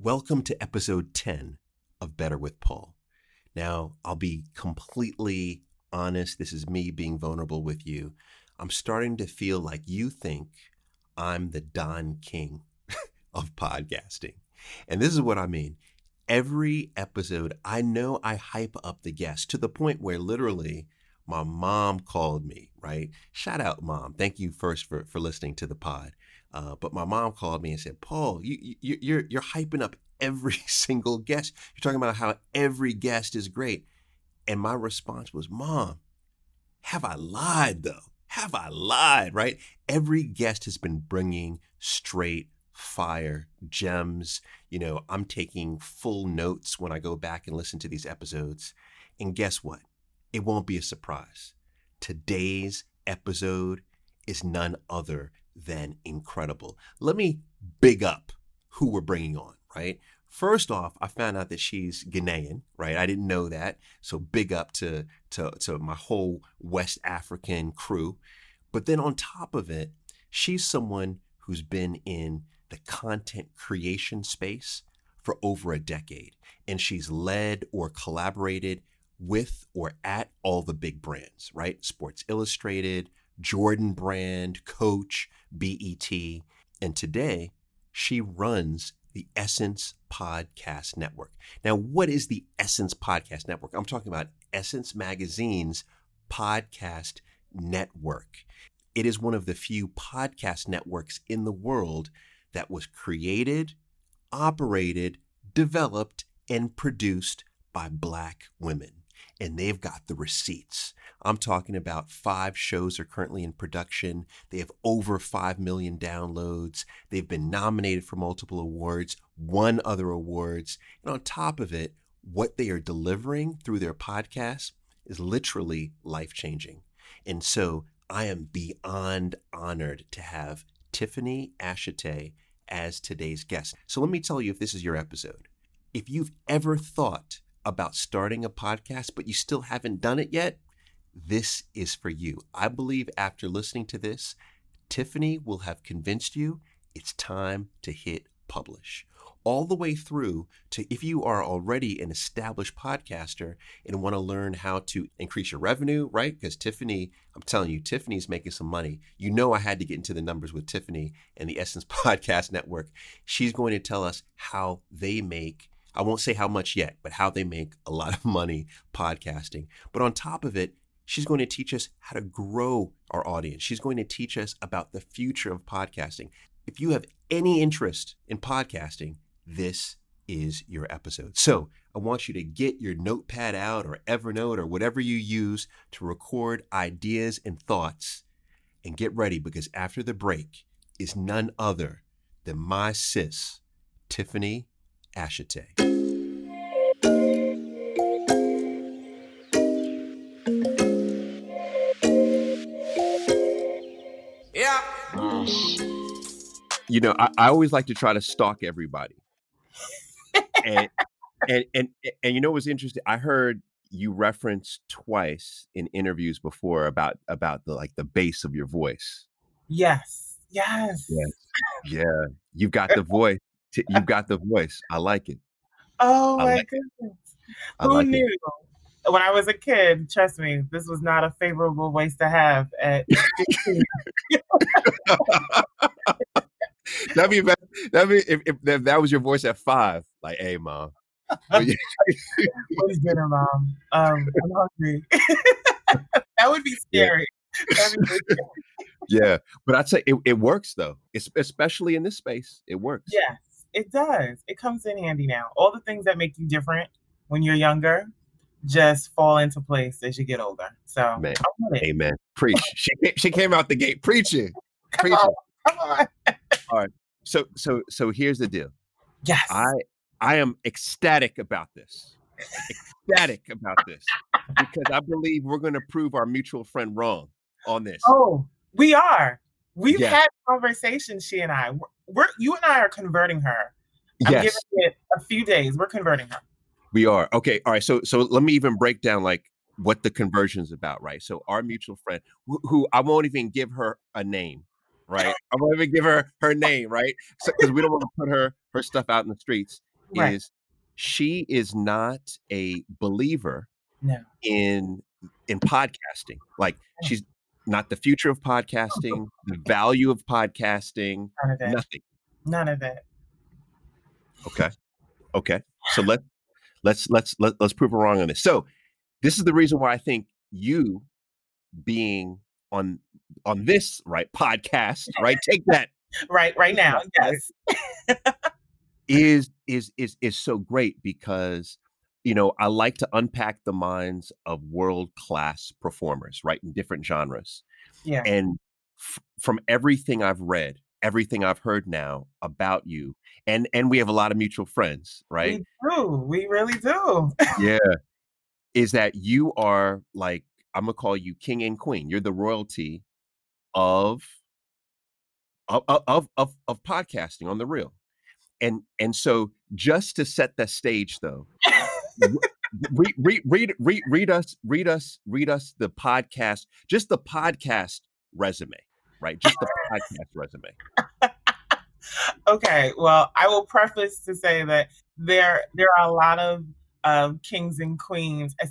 Welcome to episode 10 of Better with Paul. Now, I'll be completely honest. This is me being vulnerable with you. I'm starting to feel like you think I'm the Don King of podcasting. And this is what I mean. Every episode, I know I hype up the guest to the point where literally my mom called me, right? Shout out, mom. Thank you first for, for listening to the pod. Uh, but my mom called me and said, Paul, you, you, you're, you're hyping up every single guest. You're talking about how every guest is great. And my response was, Mom, have I lied though? Have I lied, right? Every guest has been bringing straight fire gems. You know, I'm taking full notes when I go back and listen to these episodes. And guess what? It won't be a surprise. Today's episode is none other than incredible. Let me big up who we're bringing on, right? First off, I found out that she's Ghanaian, right? I didn't know that. So big up to, to, to my whole West African crew. But then on top of it, she's someone who's been in the content creation space for over a decade. And she's led or collaborated with or at all the big brands, right? Sports Illustrated, Jordan Brand, Coach, BET. And today, she runs the Essence Podcast Network. Now, what is the Essence Podcast Network? I'm talking about Essence Magazine's podcast network. It is one of the few podcast networks in the world that was created, operated, developed, and produced by Black women and they've got the receipts. I'm talking about five shows are currently in production. They have over 5 million downloads. They've been nominated for multiple awards, won other awards. And on top of it, what they are delivering through their podcast is literally life changing. And so I am beyond honored to have Tiffany Ashitey as today's guest. So let me tell you if this is your episode. If you've ever thought about starting a podcast, but you still haven't done it yet, this is for you. I believe after listening to this, Tiffany will have convinced you it's time to hit publish. All the way through to if you are already an established podcaster and want to learn how to increase your revenue, right? Because Tiffany, I'm telling you, Tiffany's making some money. You know, I had to get into the numbers with Tiffany and the Essence Podcast Network. She's going to tell us how they make I won't say how much yet, but how they make a lot of money podcasting. But on top of it, she's going to teach us how to grow our audience. She's going to teach us about the future of podcasting. If you have any interest in podcasting, this is your episode. So I want you to get your notepad out or Evernote or whatever you use to record ideas and thoughts and get ready because after the break is none other than my sis, Tiffany Ashitey. Yeah. You know, I, I always like to try to stalk everybody. and, and and and you know what's interesting? I heard you reference twice in interviews before about about the like the bass of your voice. Yes. Yes. Yes. Yeah. You've got the voice. You've got the voice. I like it. Oh I my like goodness. Who like knew? It. When I was a kid, trust me, this was not a favorable voice to have at that'd be that'd be if, if, that was your voice at five. Like, hey, mom. what is dinner, mom? Um, I'm hungry. that would be scary. Yeah. yeah. but I'd say it, it works though. It's especially in this space. It works. Yes, it does. It comes in handy now. All the things that make you different when you're younger just fall into place as you get older. So, Man. amen. Preach. she she came out the gate preaching. Come preaching. On, come on. All right. So so so here's the deal. Yes. I I am ecstatic about this. ecstatic about this because I believe we're going to prove our mutual friend wrong on this. Oh, we are. We've yes. had conversations, she and I. We're, we're, you and I are converting her. I'm yes. giving it a few days. We're converting her. We are. Okay. All right. So so let me even break down like what the conversion is about, right? So our mutual friend, who, who I won't even give her a name, right? I won't even give her her name, right? Because so, we don't want to put her her stuff out in the streets. right. is she is not a believer no. in in podcasting. Like she's not the future of podcasting, the value of podcasting, None of it. nothing. None of it. Okay. Okay. So let let's let's let, us let's prove her wrong on this. So this is the reason why I think you being on on this right podcast, right? Take that. right, right now. Yes. is is is is so great because you know I like to unpack the minds of world class performers, right, in different genres. Yeah. And f- from everything I've read, everything I've heard now about you, and and we have a lot of mutual friends, right? We do. We really do. yeah. Is that you are like I'm gonna call you king and queen. You're the royalty of of of of, of podcasting on the real. And and so just to set the stage though, read, read read read read us read us read us the podcast, just the podcast resume, right? Just the podcast resume. okay, well, I will preface to say that there there are a lot of um, kings and queens that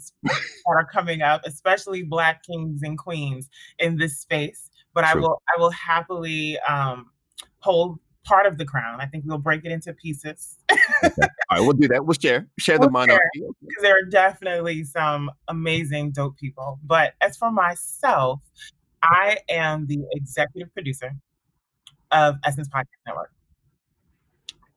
are coming up, especially Black kings and queens in this space. But True. I will I will happily um, hold part of the crown. I think we'll break it into pieces. okay. All right, we'll do that. We'll share share we'll the monarchy. Because there are definitely some amazing dope people. But as for myself, I am the executive producer of Essence Podcast Network.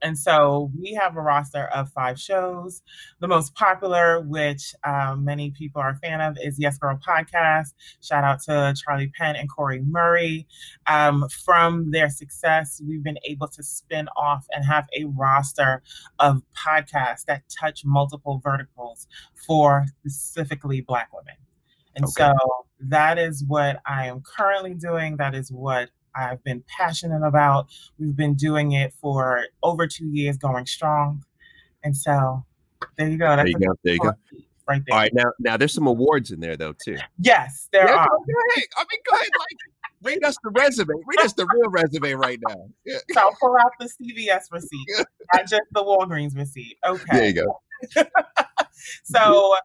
And so we have a roster of five shows. The most popular, which um, many people are a fan of, is Yes Girl Podcast. Shout out to Charli Penn and Cori Murray. Um, from their success, we've been able to spin off and have a roster of podcasts that touch multiple verticals for specifically Black women. And okay. so that is what I am currently doing. That is what I've been passionate about. We've been doing it for over two years, going strong. And so there you go. That's there you go. There you go. Right there. All right, now now there's some awards in there though too. Yes, there yeah, are. Go ahead. I mean, go ahead. Like, read us the resume. Read us the real resume right now. Yeah. So I'll pull out the CVS receipt, not just the Walgreens receipt. Okay. There you go. so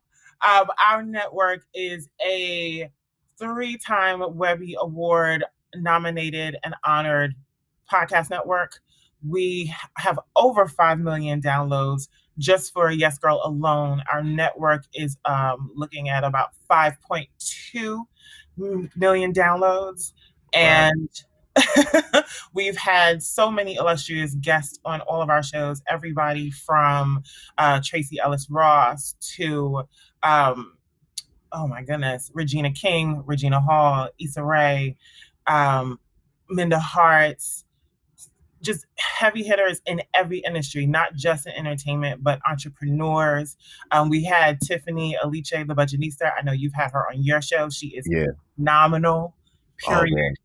um, our network is a three-time Webby Award nominated and honored podcast network. We have over 5 million downloads just for Yes Girl alone. Our network is um, looking at about 5.2 million downloads. And we've had so many illustrious guests on all of our shows. Everybody from uh, Tracee Ellis Ross to, um, oh my goodness, Regina King, Regina Hall, Issa Rae, um, Minda Harts, just heavy hitters in every industry, not just in entertainment, but entrepreneurs. Um, we had Tiffany Aliche, the Budgetnista. I know you've had her on your show. She is yeah. phenomenal. Oh, period.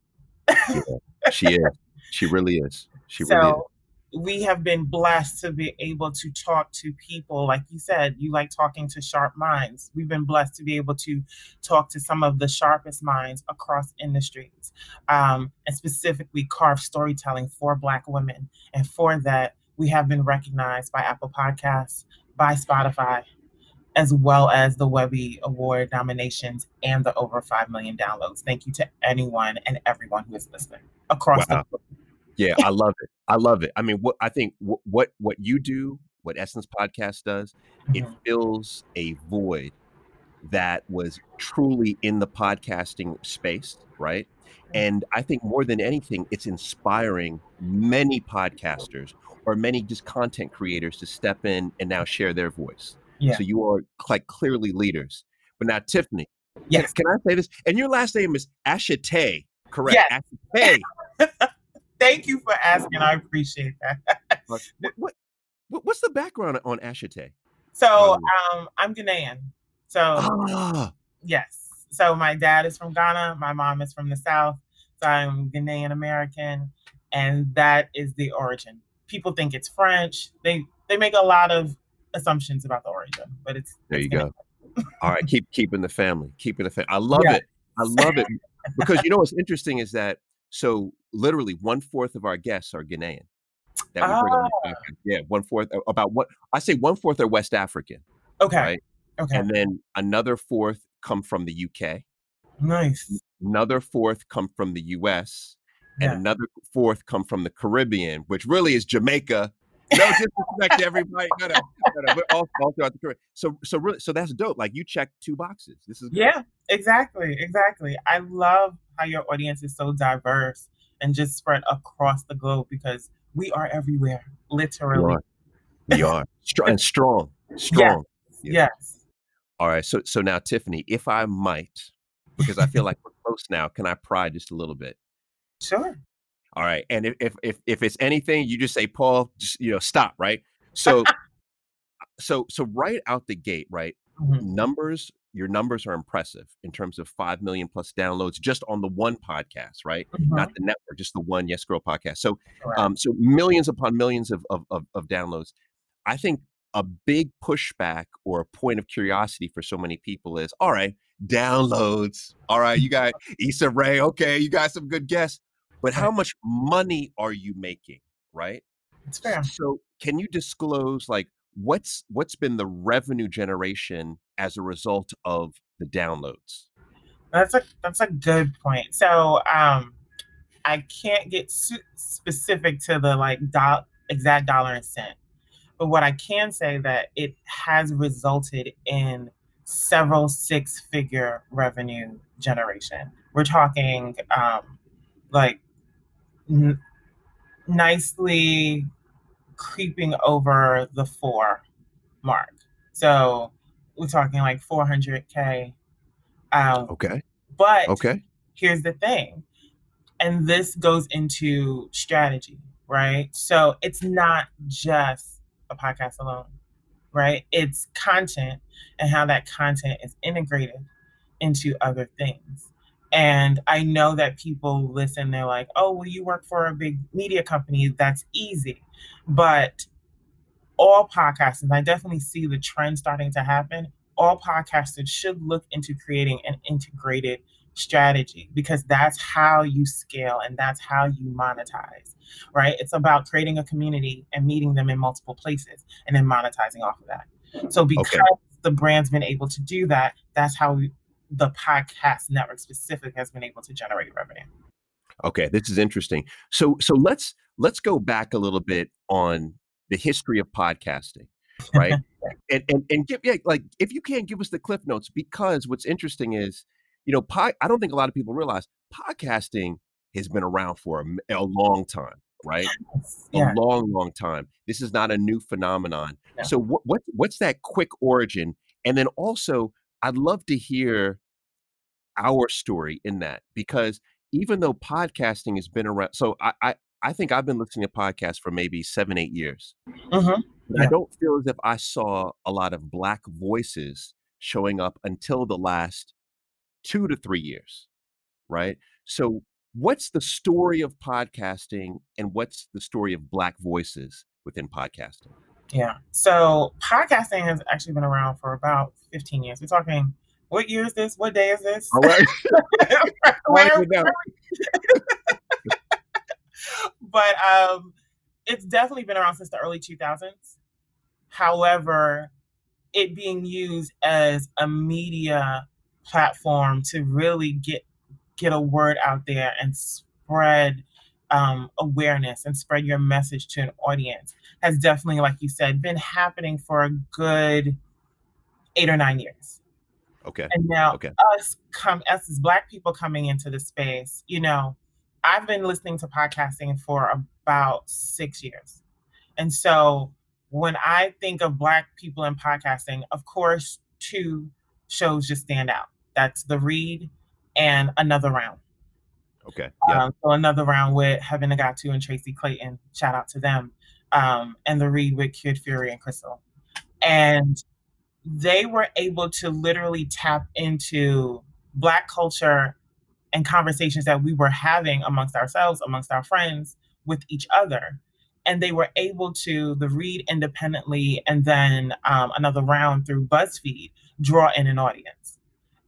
Oh, yeah, she is. She really is. She so, really is we have been blessed to be able to talk to people like you said you like talking to sharp minds we've been blessed to be able to talk to some of the sharpest minds across industries um, and specifically carve storytelling for black women and for that we have been recognized by apple podcasts by spotify as well as the Webby Award nominations and the over 5 million downloads. Thank you to anyone and everyone who is listening across wow. the yeah, I love it. I love it. I mean, what I think what what, what you do, what Essence Podcast does, it mm-hmm. fills a void that was truly in the podcasting space, right? And I think more than anything, it's inspiring many podcasters or many just content creators to step in and now share their voice. Yeah. So you are like clearly leaders. But now, Tiffany, yes. can, can I say this? And your last name is Ashitey, correct? Yes. Ashitey. Thank you for asking. I appreciate that. what, what, what's the background on Ashitey? So um, I'm Ghanaian. So ah. yes. So my dad is from Ghana. My mom is from the South. So I'm Ghanaian American, and that is the origin. People think it's French. They they make a lot of assumptions about the origin, but it's there. It's you Ghanaian. go. All right, keep keeping the family, keeping the family. I love yeah. it. I love it because you know what's interesting is that so literally one fourth of our guests are Ghanaian. that we bring Ah. podcast. Yeah, one fourth about what I say one fourth are West African, Okay. right? Okay. And then another fourth come from the UK, nice. another fourth come from the US, and Yeah. another fourth come from the Caribbean, which really is Jamaica. No disrespect to everybody, no, no, no, no, all, all throughout the Caribbean. So, so really, so that's dope. Like you check two boxes. This is good. Yeah, exactly, exactly. I love how your audience is so diverse and just spread across the globe because we are everywhere, We literally. are. We are and strong, strong. Yeah. Yes. All right. So, so now, Tiffany, if I might, because I feel like we're close now, can I pry just a little bit? Sure. All right. And if if if, if it's anything, you just say, Paul, just you know, stop. Right. So, so so right out the gate, right? Mhm. Numbers, your numbers are impressive in terms of five million plus downloads just on the one podcast, right? Not Mhm. the network, just the one Yes Girl podcast. So, um, so millions upon millions of of of, of downloads. I think a big pushback or a point of curiosity for so many people is all right downloads all right you got Issa Rae okay you got some good guests but how much money are you making right it's fair. so can you disclose like what's what's been the revenue generation as a result of the downloads That's a that's a good point. So um I can't get specific to the like do- exact dollar and cent, but what I can say that it has resulted in several six-figure revenue generation. We're talking um like n- nicely creeping over the four mark. So we're talking like 400k. Um, okay but okay here's the thing, and this goes into strategy, right? So it's not just a podcast alone, right? It's content and how that content is integrated into other things. And I know that people listen, they're like, oh, well, you work for a big media company. That's easy. But all podcasters, I definitely see the trend starting to happen. All podcasters should look into creating an integrated strategy because that's how you scale and that's how you monetize, right? It's about creating a community and meeting them in multiple places and then monetizing off of that. So because the brand's been able to do that, that's how we, the podcast network specific has been able to generate revenue. Okay, this is interesting. So so let's let's go back a little bit on the history of podcasting, right? and, and and give yeah, like if you can't give us the cliff notes, because what's interesting is, you know, pod, I don't think a lot of people realize podcasting has been around for a long time, right? Yeah. A long, long time. This is not a new phenomenon. No. So what what what's that quick origin? And then also, I'd love to hear our story in that because even though podcasting has been around, so I I, I think I've been listening to podcasts for maybe seven eight years. Mhm. But I don't feel as if I saw a lot of black voices showing up until the last two to three years, right? So, what's the story of podcasting and what's the story of black voices within podcasting? Yeah. So podcasting has actually been around for about 15 years. We're talking, what year is this? What day is this? All right. Where- but um, it's definitely been around since the early 2000s. However, it being used as a media platform to really get get a word out there and spread um, awareness and spread your message to an audience has definitely, like you said, been happening for a good eight or nine years. Okay. And now Okay. us come us as black people coming into the space, you know, I've been listening to podcasting for about six years. And so when I think of black people in podcasting, of course, two shows just stand out. That's The Read and Another Round. Okay. Um, so another round with Heben Nigatu and Tracy Clayton. Shout out to them. Um, and the read with Kid Fury and Crissle. And they were able to literally tap into Black culture and conversations that we were having amongst ourselves, amongst our friends, with each other. And they were able to, the read independently and then um, another round through BuzzFeed, draw in an audience.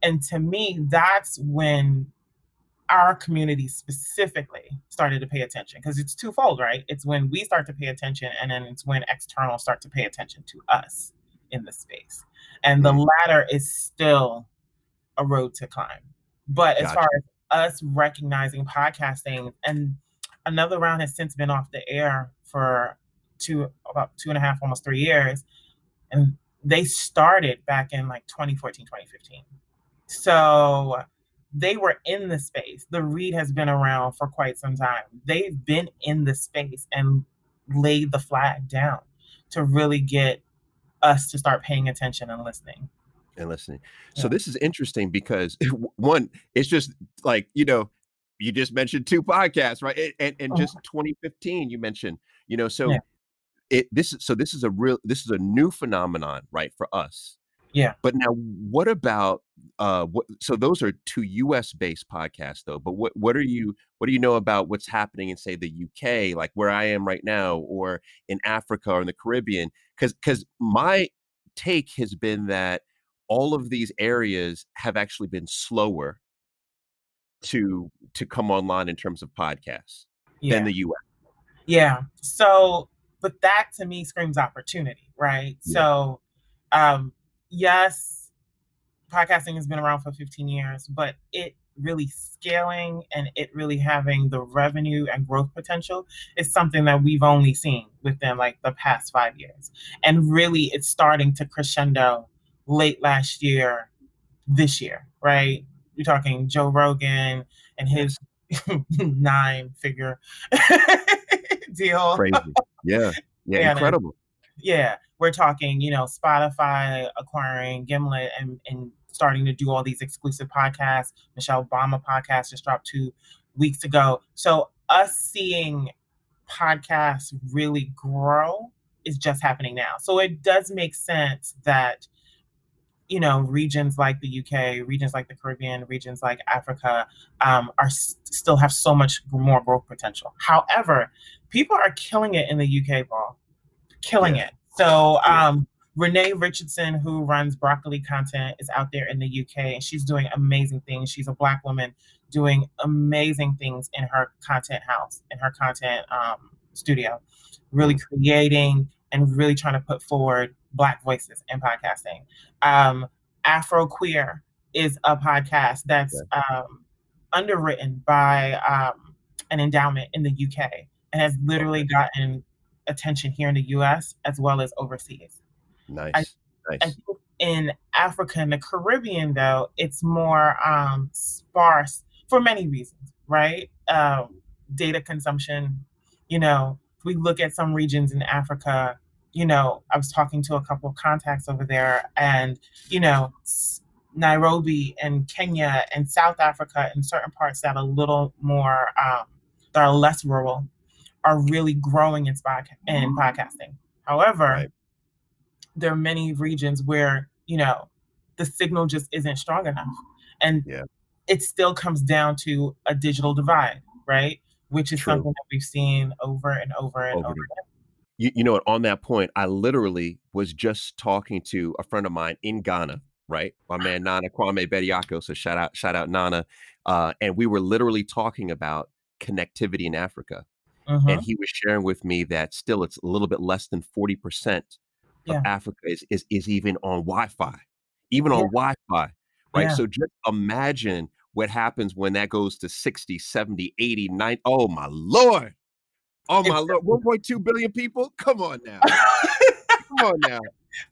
And to me, that's when our community specifically started to pay attention because it's twofold, right? It's when we start to pay attention, and then it's when external start to pay attention to us in the space. And the Mm. latter is still a road to climb. But as far as us recognizing podcasting, and another round has since been off the air for two about two and a half, almost three years. And they started back in like 2014, 2015. So they were in the space. The read has been around for quite some time. They've been in the space and laid the flag down to really get us to start paying attention and listening. and listening. So this is interesting because one, it's just like you know, you just mentioned two podcasts, right? And and, just uh-huh. 2015, you mentioned, you know, so Yeah. it this is so this is a real this is a new phenomenon, right, for us. Yeah. But now, what about uh? What so those are two U.S. based podcasts, though. But what what are you what do you know about what's happening in say the U.K. like where I am right now, or in Africa or in the Caribbean? Because because my take has been that all of these areas have actually been slower to to come online in terms of podcasts Yeah. than the U.S. Yeah. So, but that to me screams opportunity, right? Yeah. So, um, yes, podcasting has been around for 15 years, but it really scaling and it really having the revenue and growth potential is something that we've only seen within like the past five years. And really, it's starting to crescendo late last year, this year, right? You're talking Joe Rogan and his nine figure deal. Crazy, yeah, yeah, Yeah, incredible. Yeah, we're talking, you know, Spotify acquiring Gimlet and, and starting to do all these exclusive podcasts. Michelle Obama podcast just dropped two weeks ago. So us seeing podcasts really grow is just happening now. So it does make sense that you know regions like the UK, regions like the Caribbean, regions like Africa um, are still have so much more growth potential. However, people are killing it in the UK, Paul, killing Yeah. it. So um, Renay Richardson, who runs Broccoli Content, is out there in the UK, and she's doing amazing things. She's a black woman doing amazing things in her content house, in her content um, studio, really creating and really trying to put forward black voices in podcasting. Um, Afro Queer is a podcast that's um, underwritten by um, an endowment in the UK and has literally gotten attention here in the US as well as overseas. Nice, I nice. think in Africa and the Caribbean, though, it's more um, sparse for many reasons, right? Um, data consumption. You know, if we look at some regions in Africa, you know, I was talking to a couple of contacts over there, and, you know, Nairobi and Kenya and South Africa and certain parts that are a little more, um, that are less rural, are really growing in, spod- in podcasting. However, Right. there are many regions where you know the signal just isn't strong enough and Yeah. it still comes down to a digital divide right which is True. something that we've seen over and over and Over over again You, you know what? On that point, I literally was just talking to a friend of mine in Ghana, right? My man Nana Kwame Bediako. So shout out, shout out Nana. Uh, and we were literally talking about connectivity in Africa. Mhm. And he was sharing with me that still it's a little bit less than 40% of Yeah. Africa is, is is even on Wi-Fi. Even on Yeah. Wi-Fi. Right. Yeah. So just imagine what happens when that goes to 60, 70, 80, 90. Oh my lord. Oh my lord. 1.2 billion people? Come on now. Come on now.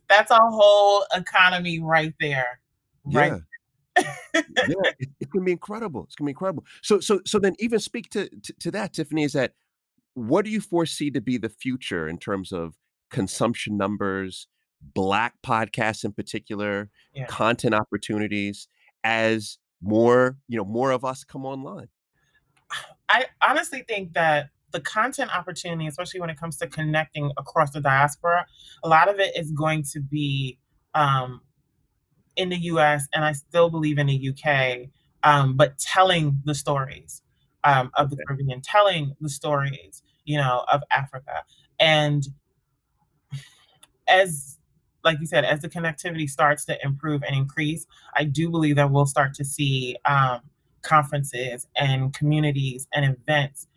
that's a whole economy right there right Yeah. yeah, it, it's gonna be incredible. It's gonna be incredible. So, so, so then, even speak to, to to that, Tiffany. Is that what do you foresee to be the future in terms of consumption numbers, Black podcasts in particular, Yeah. content opportunities, as more you know, more of us come online? I honestly think that the content opportunity, especially when it comes to connecting across the diaspora, a lot of it is going to be um, in the US and I still believe in the UK, um, but telling the stories um, of the Caribbean, telling the stories, you know, of Africa. And as like you said, as the connectivity starts to improve and increase, I do believe that we'll start to see um, conferences and communities and events,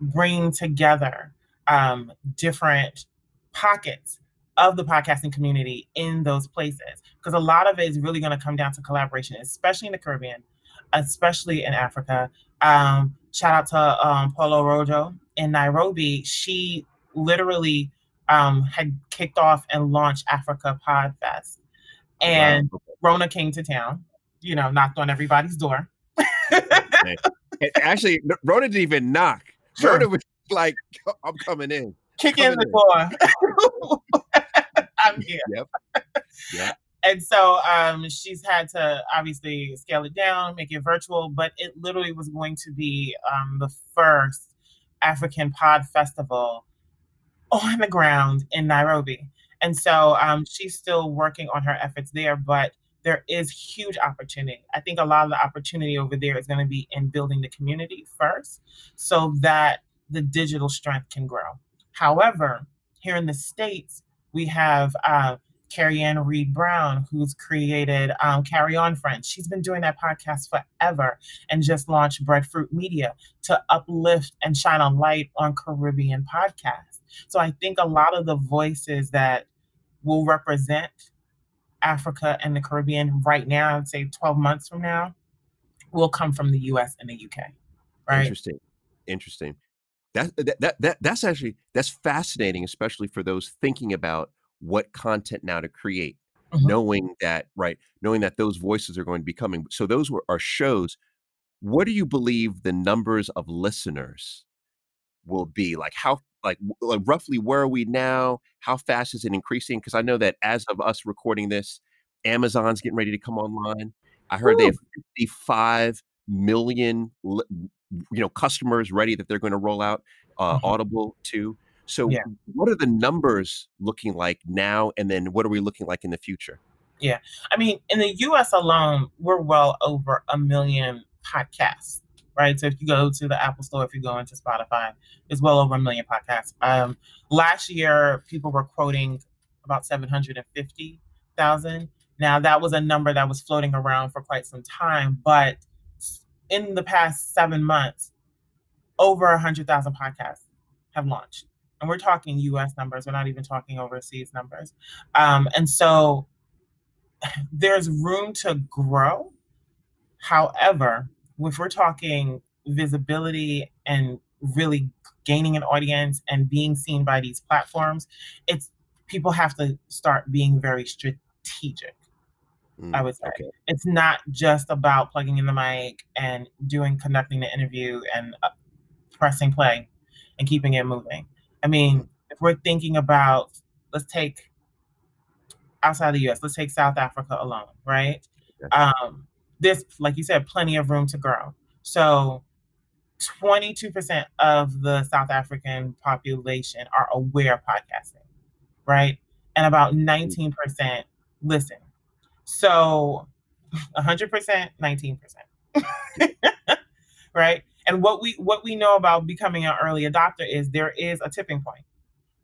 bringing together um, different pockets of the podcasting community in those places. Because a lot of it is really going to come down to collaboration, especially in the Caribbean, especially in Africa. Um, shout out to um, Polo Rojo in Nairobi. She literally um, had kicked off and launched Africa Podfest. And wow. Rona came to town, you know, knocked on everybody's door. Actually, Rona didn't even knock. Sure. Rona was like, I'm coming in. Kick in the door. I'm here. Yep. Yeah. And so um, she's had to obviously scale it down, make it virtual, but it literally was going to be um, the first African Pod Festival on the ground in Nairobi. And so um, she's still working on her efforts there, but there is huge opportunity. I think a lot of the opportunity over there is going to be in building the community first so that the digital strength can grow. However, here in the States, we have uh, Carrie Ann Reed Brown, who's created um, Carry On Friends. She's been doing that podcast forever and just launched Breadfruit Media to uplift and shine a light on Caribbean podcasts. So I think a lot of the voices that will represent Africa and the Caribbean right now, I'd say 12 months from now, will come from the US and the UK. Right. Interesting. Interesting. That that that that's actually that's fascinating, especially for those thinking about what content now to create, mm-hmm. knowing that right, knowing that those voices are going to be coming. So those were are shows. What do you believe the numbers of listeners will be? Like how like, like roughly where are we now? How fast is it increasing? Because I know that as of us recording this, Amazon's getting ready to come online. I heard Ooh. they have 55 million you know customers ready that they're going to roll out uh, mm-hmm. Audible to. So, yeah. what are the numbers looking like now, and then what are we looking like in the future? Yeah, I mean, in the U.S. alone, we're well over a million podcasts right? So if you go to the Apple Store, if you go into Spotify, it's well over a million podcasts. Um, last year, people were quoting about 750,000. Now, that was a number that was floating around for quite some time, but in the past seven months, over 100,000 podcasts have launched. And we're talking US numbers, we're not even talking overseas numbers. Um, and so there's room to grow. However, if we're talking visibility and really gaining an audience and being seen by these platforms, it's people have to start being very strategic. Mm, I would say okay. it's not just about plugging in the mic and doing conducting the interview and uh, pressing play and keeping it moving. I mean, if we're thinking about let's take outside the US, let's take South Africa alone, right? Um, there's, like you said, plenty of room to grow. So 22% of the South African population are aware of podcasting, right? And about 19% listen. So 100%, 19%. right? And what we what we know about becoming an early adopter is there is a tipping point.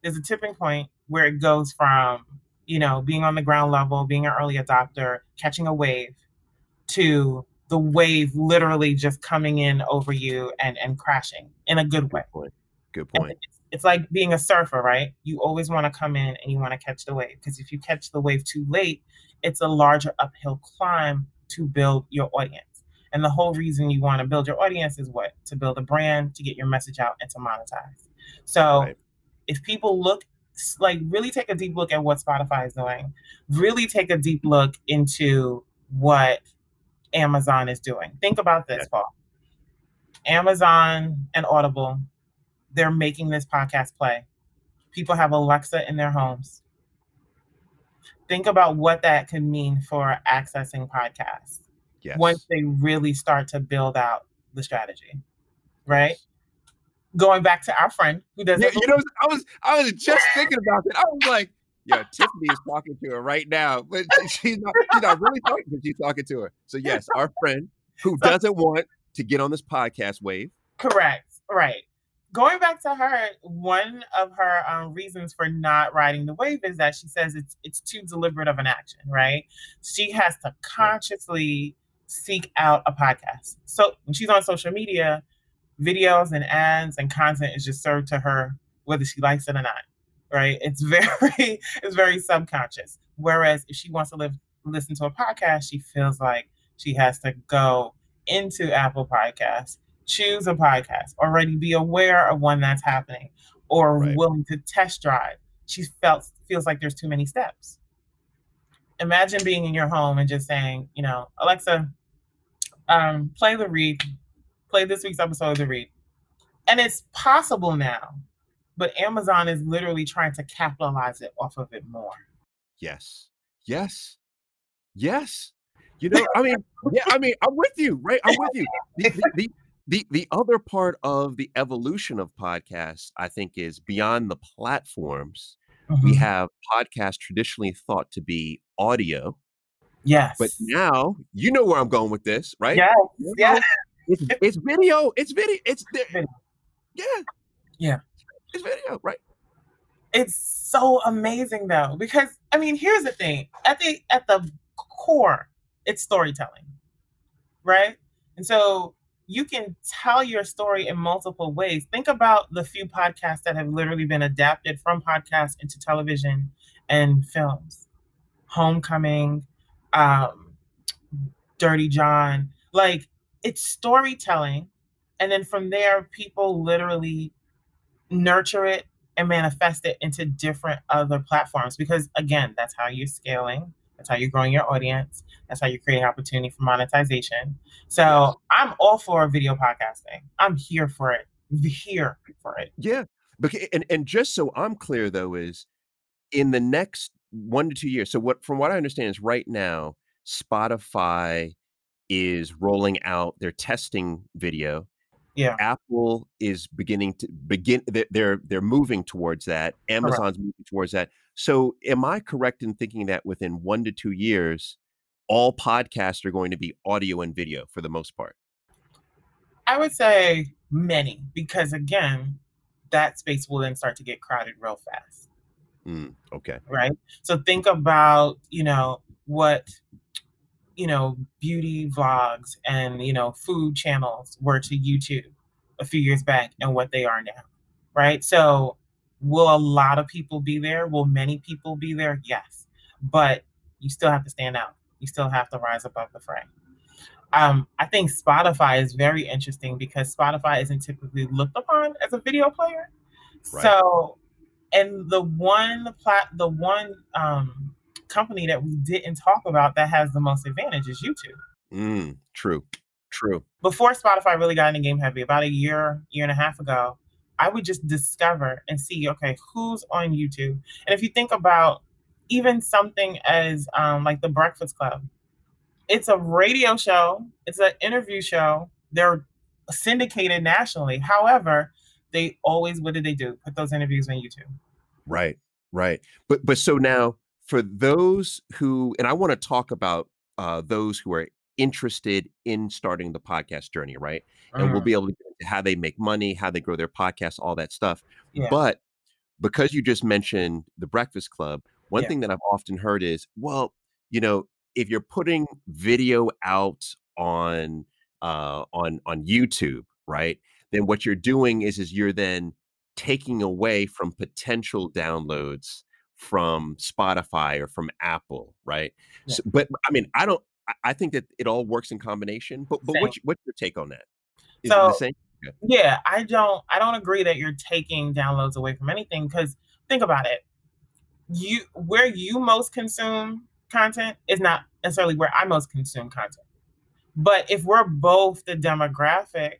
There's a tipping point where it goes from, you know, being on the ground level, being an early adopter, catching a wave, to the wave literally just coming in over you and and crashing in a good way. Good point. Good point. It's, it's, like being a surfer, right? You always want to come in and you want to catch the wave because if you catch the wave too late, it's a larger uphill climb to build your audience. And the whole reason you want to build your audience is what? To build a brand, to get your message out, and to monetize. So right. if people look like really take a deep look at what Spotify is doing, really take a deep look into what Amazon is doing. Think about this, Paul. Amazon and Audible, they're making this podcast play. People have Alexa in their homes. Think about what that could mean for accessing podcasts yes. once they really start to build out the strategy, right? Going back to our friend who does. Yeah, you know, I was I was just thinking about that. I was like, yeah, Tiffany is talking to her right now, but she's not, she's not really talking, but she's talking to her. So yes, our friend who doesn't want to get on this podcast wave. Correct. Right. Going back to her, one of her um, reasons for not riding the wave is that she says it's it's too deliberate of an action. Right. She has to consciously seek out a podcast. So when she's on social media, videos and ads and content is just served to her whether she likes it or not. Right? It's very it's very subconscious. Whereas if she wants to live listen to a podcast, she feels like she has to go into Apple Podcasts, choose a podcast, already be aware of one that's happening, or right. willing to test drive. She felt feels like there's too many steps. Imagine being in your home and just saying, you know, Alexa, um, play the read, play this week's episode of the read. And it's possible now, but Amazon is literally trying to capitalize it off of it more. Yes. Yes. Yes. You know, I mean, yeah, I mean, I'm with you, right? I'm with you. The, the, the, the, the other part of the evolution of podcasts, I think, is beyond the platforms. Mm-hmm. We have podcasts traditionally thought to be audio. Yes. But now you know where I'm going with this, right? Yes. Yeah. It's, it's video. It's video. It's video. Yeah. Yeah. It's video, right? It's so amazing though, because I mean, here's the thing. At the at the core, it's storytelling. Right? And so you can tell your story in multiple ways. Think about the few podcasts that have literally been adapted from podcasts into television and films. Homecoming, um, Dirty John. Like it's storytelling. And then from there, people literally nurture it and manifest it into different other platforms because, again, that's how you're scaling. That's how you're growing your audience. That's how you create opportunity for monetization. So I'm all for video podcasting. I'm here for it. Here for it. Yeah. And and just so I'm clear though, is in the next one to two years. So what from what I understand is right now, Spotify is rolling out their testing video. Yeah. Apple is beginning to begin they're they're moving towards that. Amazon's moving towards that. So am I correct in thinking that within 1 to 2 years all podcasts are going to be audio and video for the most part? I would say many because again, that space will then start to get crowded real fast. Mm, okay. Right? So think about, you know, what you know, beauty vlogs and, you know, food channels were to YouTube a few years back and what they are now, right? So, will a lot of people be there? Will many people be there? Yes. But you still have to stand out. You still have to rise above the fray. Um, I think Spotify is very interesting because Spotify isn't typically looked upon as a video player. Right. So, and the one plat, the one um, company that we didn't talk about that has the most advantage is YouTube. Mm, true. True. Before Spotify really got into game heavy, about a year, year and a half ago, I would just discover and see, okay, who's on YouTube. And if you think about even something as um, like the Breakfast Club, it's a radio show, it's an interview show. They're syndicated nationally. However, they always what did they do? Put those interviews on YouTube. Right, right. But but so now for those who, and I want to talk about uh, those who are interested in starting the podcast journey, right? And we'll uh-huh. be able to get how they make money, how they grow their podcast, all that stuff. Yeah. But because you just mentioned the Breakfast Club, one yeah. thing that I've often heard is, well, you know, if you're putting video out on uh, on on YouTube, right? Then what you're doing is is you're then taking away from potential downloads from Spotify or from Apple, right? Yeah. So, but I mean, I don't. I think that it all works in combination. But but what's, what's your take on that? Is so, Yeah, I don't. I don't agree that you're taking downloads away from anything because think about it. You where you most consume content is not necessarily where I most consume content. But if we're both the demographic,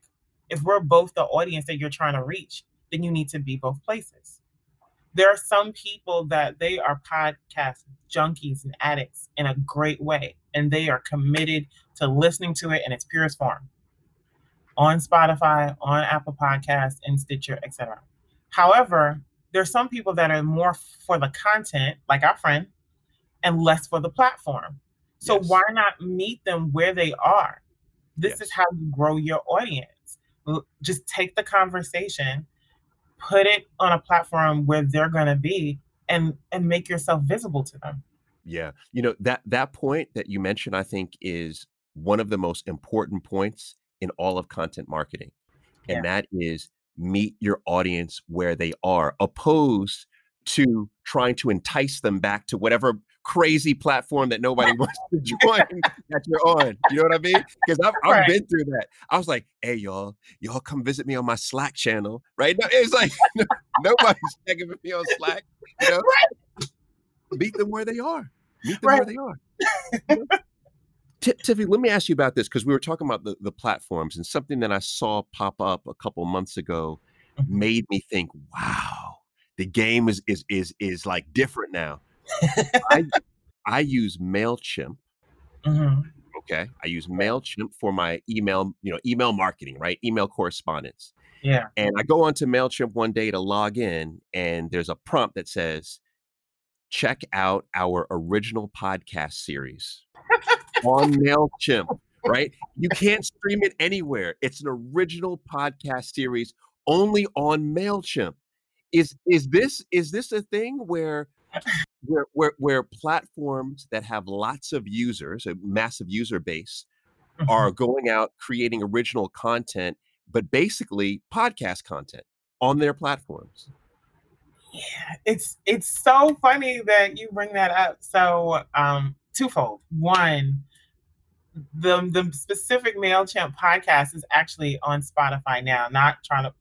if we're both the audience that you're trying to reach, then you need to be both places. There are some people that they are podcast junkies and addicts in a great way and they are committed to listening to it in its purest form on spotify on apple podcasts and stitcher etc however there's some people that are more for the content like our friend and less for the platform. So yes. why not meet them where they are? This yes. is how you grow your audience just take the conversation put it on a platform where they're going to be and and make yourself visible to them yeah you know that that point that you mentioned i think is one of the most important points in all of content marketing. And Yeah. that is meet your audience where they are, opposed to trying to entice them back to whatever crazy platform that nobody wants to join that you're on. You know what I mean? Because I've, I've Right. been through that. I was like, hey, y'all, y'all come visit me on my Slack channel, right? No, It's like nobody's checking with me on Slack. You know? Meet them where they are. Meet them where they are. You know? Ti- Tiffany, let me ask you about this because we were talking about the, the platforms and something that I saw pop up a couple months ago Mhm. made me think, wow, the game is is is is like different now. I I use MailChimp. Mhm. Okay. I use MailChimp for my email, you know, email marketing, right? Email correspondence. Yeah. And I go onto MailChimp one day to log in, and there's a prompt that says, check out our original podcast series on MailChimp, right? You can't stream it anywhere. It's an original podcast series only on MailChimp. Is is this is this a thing where where where, where platforms that have lots of users, a massive user base, Mhm. are going out creating original content, but basically podcast content on their platforms? Yeah, it's it's so funny that you bring that up. So, um, twofold. One, the the specific Mailchimp podcast is actually on Spotify now. Not trying to,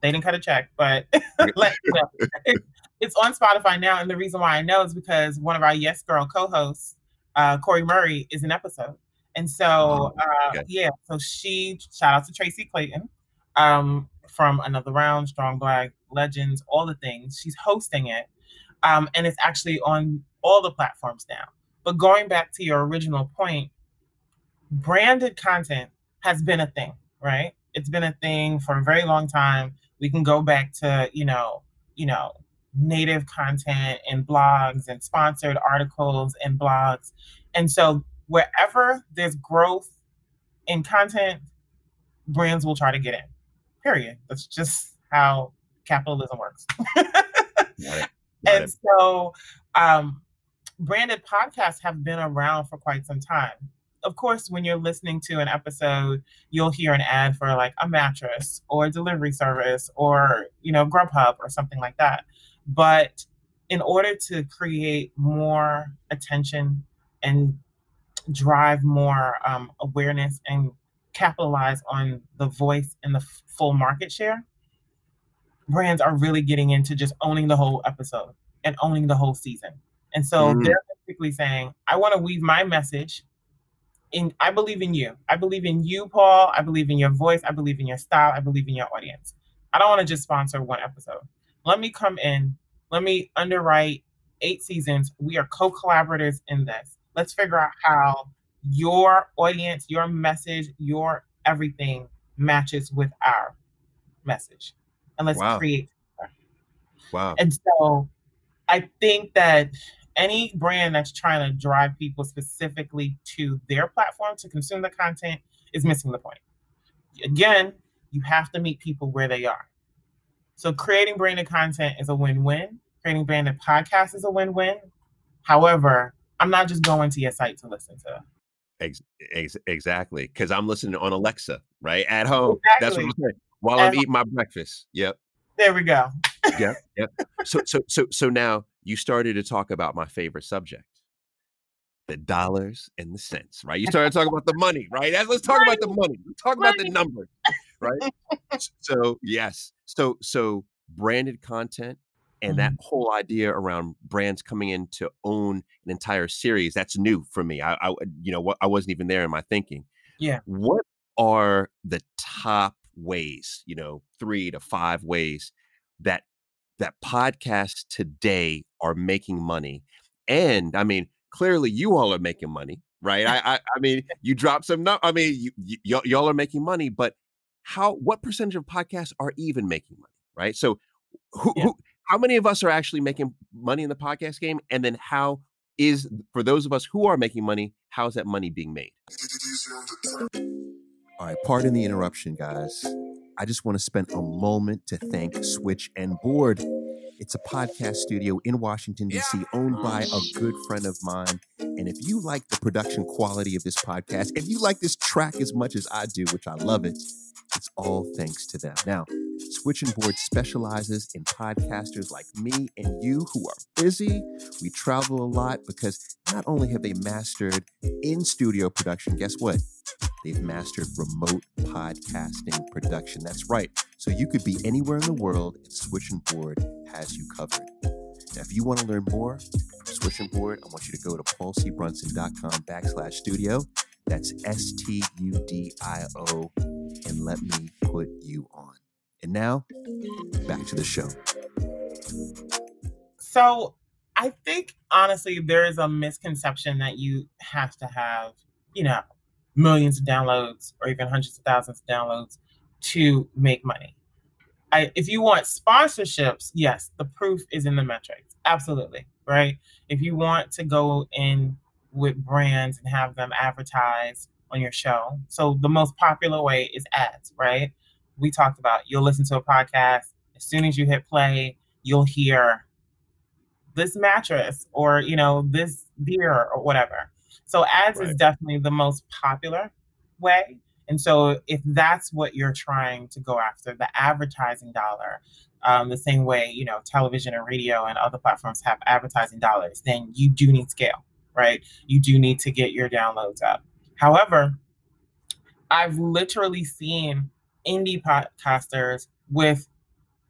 they didn't cut a check, but let you know. It's on Spotify now, and the reason why I know is because one of our Yes Girl co-hosts, uh, Cori Murray, is an episode, and so Oh, uh, okay. yeah, so she shout out to Tracy Clayton um, from Another Round, Strong Black Legends, all the things. She's hosting it, um, and it's actually on all the platforms now. But going back to your original point, branded content has been a thing, right? It's been a thing for a very long time. We can go back to, you know, you know, native content and blogs and sponsored articles and blogs. And so wherever there's growth in content, brands will try to get in. Period. That's just how capitalism works. It. And so um, branded podcasts have been around for quite some time of course when you're listening to an episode you'll hear an ad for like a mattress or a delivery service or you know grubhub or something like that but in order to create more attention and drive more um, awareness and capitalize on the voice and the f- full market share brands are really getting into just owning the whole episode and owning the whole season. And so Mm. they're basically saying, I want to weave my message in I believe in you. I believe in you, Paul. I believe in your voice. I believe in your style. I believe in your audience. I don't want to just sponsor one episode. Let me come in. Let me underwrite eight seasons. We are co-collaborators in this. Let's figure out how your audience, your message, your everything matches with our message. And let's Wow. create Wow. and so I think that any brand that's trying to drive people specifically to their platform to consume the content is missing the point. Again, you have to meet people where they are. So creating branded content is a win-win. Creating branded podcasts is a win-win. However, I'm not just going to your site to listen to. Ex- ex- exactly. Because I'm listening on Alexa, right? At home. That's what I'm saying. While At I'm eating my breakfast. Yep. There we go. Yep. Yep. So so so so now you started to talk about my favorite subject. The dollars and the cents, right? You started talking about the money, right? Let's talk about the money. Let's talk about the numbers, right? So yes, so so branded content and that mm-hmm. whole idea around brands coming in to own an entire series that's new for me. I, I you know what I wasn't even there in my thinking. Yeah. What are the top ways, you know, three to five ways that that podcasts today are making money? And I mean, clearly you all are making money, right? I I, I mean, you drop some no, I mean, you, y- y'all y'all are making money, but how what percentage of podcasts are even making money, right? So who, Yeah. who how many of us are actually making money in the podcast game and then how is for those of us who are making money how is that money being made all right pardon the interruption guys i just want to spend a moment to thank switch and board it's a podcast studio in washington d.c owned by a good friend of mine And if you like the production quality of this podcast, if you like this track as much as I do, which I love it, it's all thanks to them. Now, Switch and Board specializes in podcasters like me and you who are busy. We travel a lot because not only have they mastered in studio production, guess what? They've mastered remote podcasting production. That's right. So you could be anywhere in the world and Switch and Board has you covered. Now, if you want to learn more from Switch and Board, I want you to go to paulcbrunson.com backslash studio. That's S T U D I O, and let me put you on. And now, back to the show. So, I think honestly, there is a misconception that you have to have, you know, millions of downloads or even hundreds of thousands of downloads to make money. I, if you want sponsorships, yes, the proof is in the metrics. Absolutely. Right. If you want to go in with brands and have them advertise on your show. So the most popular way is ads, right? We talked about you'll listen to a podcast. As soon as you hit play, you'll hear this mattress or, you know, this beer or whatever. So ads right. is definitely the most popular way. And so if that's what you're trying to go after, the advertising dollar, um, the same way, you know, television and radio and other platforms have advertising dollars, then you do need scale, right? You do need to get your downloads up. However, I've literally seen indie podcasters with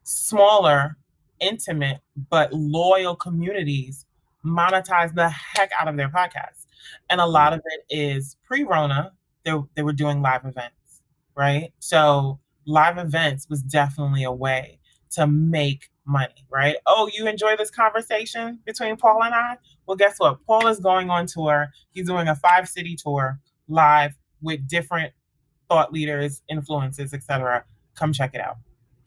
smaller, intimate, but loyal communities monetize the heck out of their podcasts. And a lot of it is pre Rona, they, they were doing live events, right? So, live events was definitely a way to make money, right? Oh, you enjoy this conversation between Paul and I? Well, guess what? Paul is going on tour. He's doing a five city tour live with different thought leaders, influences, etc. Come check it out.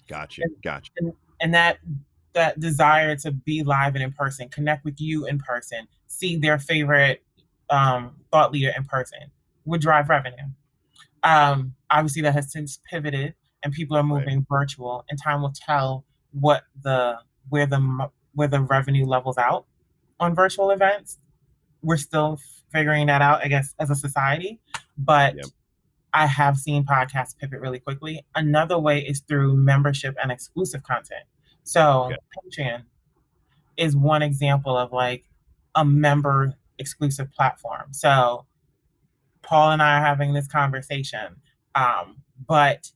Gotcha. Gotcha. And, and that that desire to be live and in person, connect with you in person, see their favorite um, thought leader in person would drive revenue. Um, obviously, that has since pivoted, and people are moving right. virtual. And time will tell what the where the where the revenue levels out on virtual events. We're still figuring that out, I guess, as a society. But yep. I have seen podcasts pivot really quickly. Another way is through membership and exclusive content. So okay. Patreon is one example of like a member exclusive platform. So Paul and I are having this conversation, um, but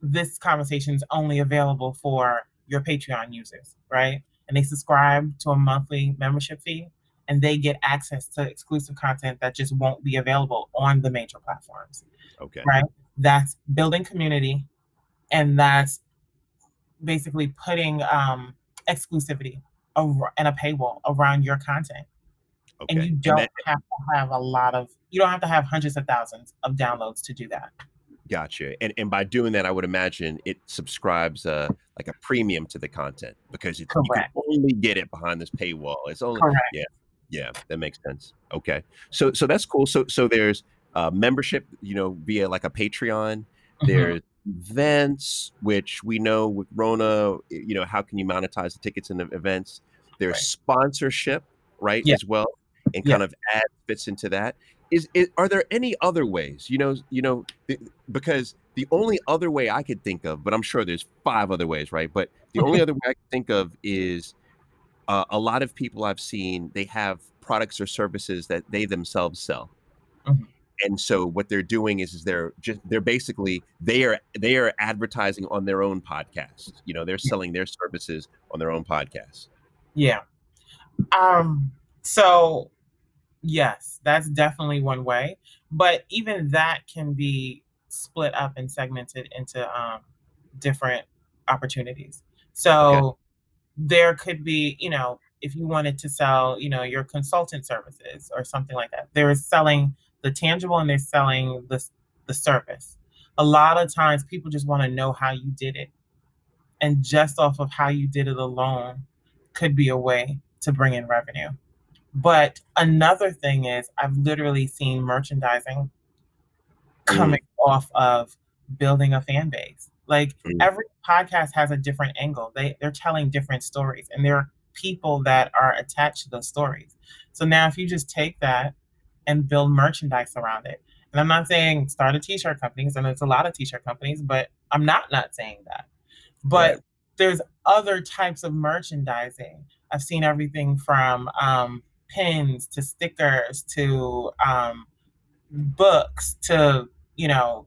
this conversation is only available for your Patreon users, right? And they subscribe to a monthly membership fee and they get access to exclusive content that just won't be available on the major platforms. Okay. Right? That's building community and that's basically putting um, exclusivity and a paywall around your content. Okay. And you don't and that, have to have a lot of, you don't have to have hundreds of thousands of downloads to do that. Gotcha. And and by doing that, I would imagine it subscribes uh like a premium to the content because it, you can only get it behind this paywall. It's only Correct. yeah yeah that makes sense. Okay, so so that's cool. So so there's uh, membership, you know, via like a Patreon. Mm-hmm. There's events, which we know with Rona, you know, how can you monetize the tickets and the events? There's right. sponsorship, right, yeah. as well and kind of add fits into that. Is, is are there any other ways? You know, you know, because the only other way I could think of, but I'm sure there's five other ways, right? But the only other way I can think of is uh, a lot of people I've seen they have products or services that they themselves sell. Mm-hmm. And so what they're doing is, is they're just they're basically they are they are advertising on their own podcast. You know, they're selling their services on their own podcast. Yeah. Um so Yes, that's definitely one way. But even that can be split up and segmented into um, different opportunities. So okay. there could be, you know, if you wanted to sell, you know, your consultant services or something like that, there is selling the tangible and they're selling the, the service. A lot of times people just want to know how you did it. And just off of how you did it alone could be a way to bring in revenue. But another thing is, I've literally seen merchandising coming mm. off of building a fan base. Like mm. every podcast has a different angle. They they're telling different stories, and there are people that are attached to those stories. So now if you just take that and build merchandise around it, and I'm not saying start a t-shirt companies, and there's a lot of t-shirt companies, but I'm not not saying that. But right. there's other types of merchandising. I've seen everything from um, pins to stickers to um, books to you know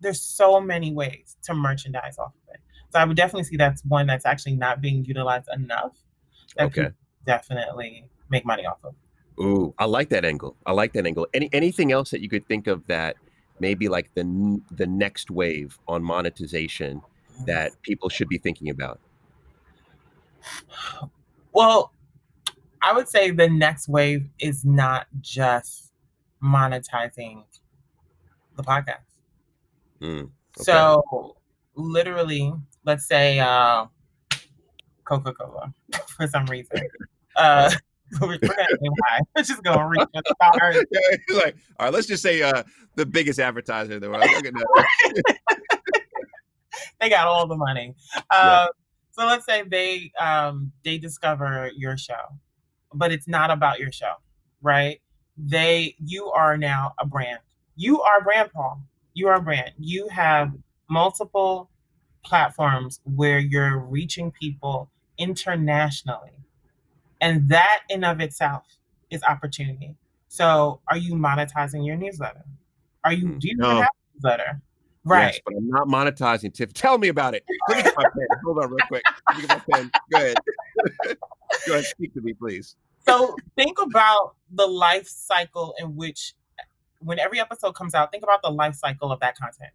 there's so many ways to merchandise off of it so i would definitely see that's one that's actually not being utilized enough that okay definitely make money off of Ooh, I like that angle. I like that angle. Any anything else that you could think of that maybe like the the next wave on monetization that people should be thinking about? Well, I would say the next wave is not just monetizing the podcast. Mm, okay. So, literally, let's say uh, Coca Cola for some reason. Uh, we're, gonna just go and reach the stars. Yeah, like, all right, let's just say uh, the biggest advertiser in the world. they got all the money. Uh, yeah. So let's say they um, they discover your show, but it's not about your show, right? They you are now a brand. You are brand, Paul. You are a brand. You have multiple platforms where you're reaching people internationally and that in of itself is opportunity. So are you monetizing your newsletter? Are you mm, do you no. have a newsletter? Right. Yes, but I'm not monetizing Tiff. Tell me about it. Let me get my pen. Hold on real quick. Let me get my pen. Go ahead. Go ahead. Speak to me, please. So think about the life cycle in which when every episode comes out, think about the life cycle of that content.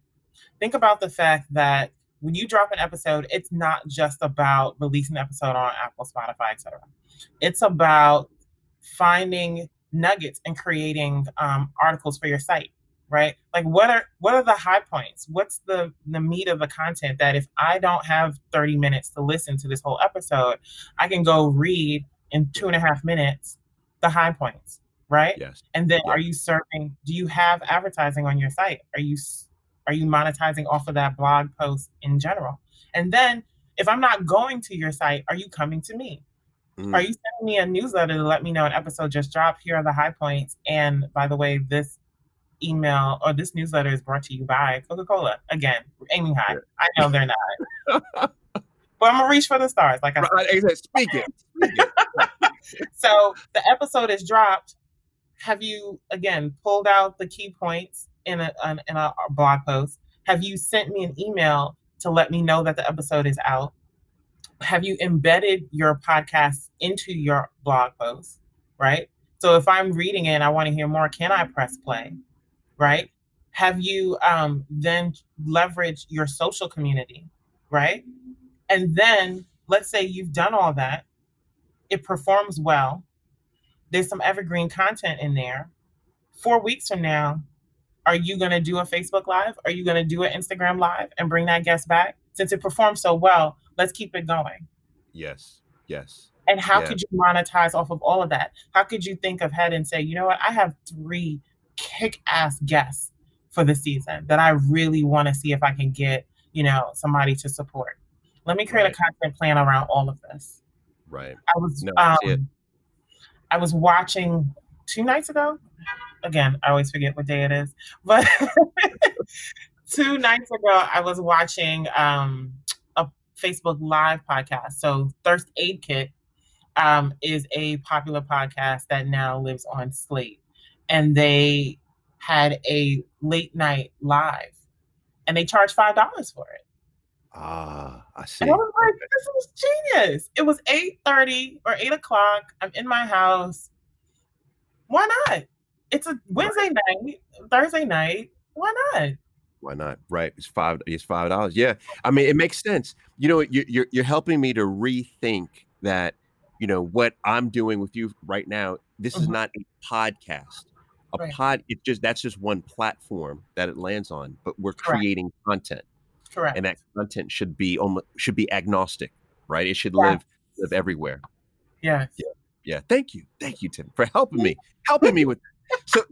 Think about the fact that when you drop an episode, it's not just about releasing an episode on Apple, Spotify, etc. It's about finding nuggets and creating um, articles for your site, right? Like what are what are the high points? What's the the meat of the content that if I don't have 30 minutes to listen to this whole episode, I can go read in two and a half minutes the high points, right? Yes. And then are you serving? Do you have advertising on your site? Are you are you monetizing off of that blog post in general? And then if I'm not going to your site, are you coming to me? Mm. Are you sending me a newsletter to let me know an episode just dropped? Here are the high points. And by the way, this email or this newsletter is brought to you by Coca Cola. Again, aiming high. I know they're not. but I'm gonna reach for the stars, like I said. Speak it. Speak it. so the episode is dropped. Have you again pulled out the key points in a in a blog post? Have you sent me an email to let me know that the episode is out? Have you embedded your podcast into your blog post? Right. So if I'm reading it and I want to hear more, can I press play? Right. Have you um, then leveraged your social community? Right. And then let's say you've done all that, it performs well. There's some evergreen content in there. Four weeks from now, are you going to do a Facebook Live? Are you going to do an Instagram Live and bring that guest back? Since it performed so well, let's keep it going. Yes. Yes. And how yeah. could you monetize off of all of that? How could you think ahead and say, you know what, I have three kick ass guests for the season that I really want to see if I can get, you know, somebody to support. Let me create right. a content plan around all of this. Right. I was no, um, I was watching two nights ago again, I always forget what day it is. But two nights ago, I was watching um, a Facebook Live podcast. So Thirst Aid Kit um, is a popular podcast that now lives on Slate, and they had a late night live, and they charged five dollars for it. Ah, I see. And I was like, this is genius. It was 8:30 or 8 o'clock. I'm in my house. Why not? It's a Wednesday night, Thursday night. Why not? Why not? Right. It's five. It's five dollars. Yeah. I mean, it makes sense. You know, you're, you're you're helping me to rethink that. You know what I'm doing with you right now. This mm-hmm. is not a podcast. A right. pod. It's just that's just one platform that it lands on. But we're Correct. creating content. Correct. And that content should be almost should be agnostic, right? It should yeah. live live everywhere. Yes. Yeah. Yeah. Thank you. Thank you, Tim, for helping me. Helping me with so,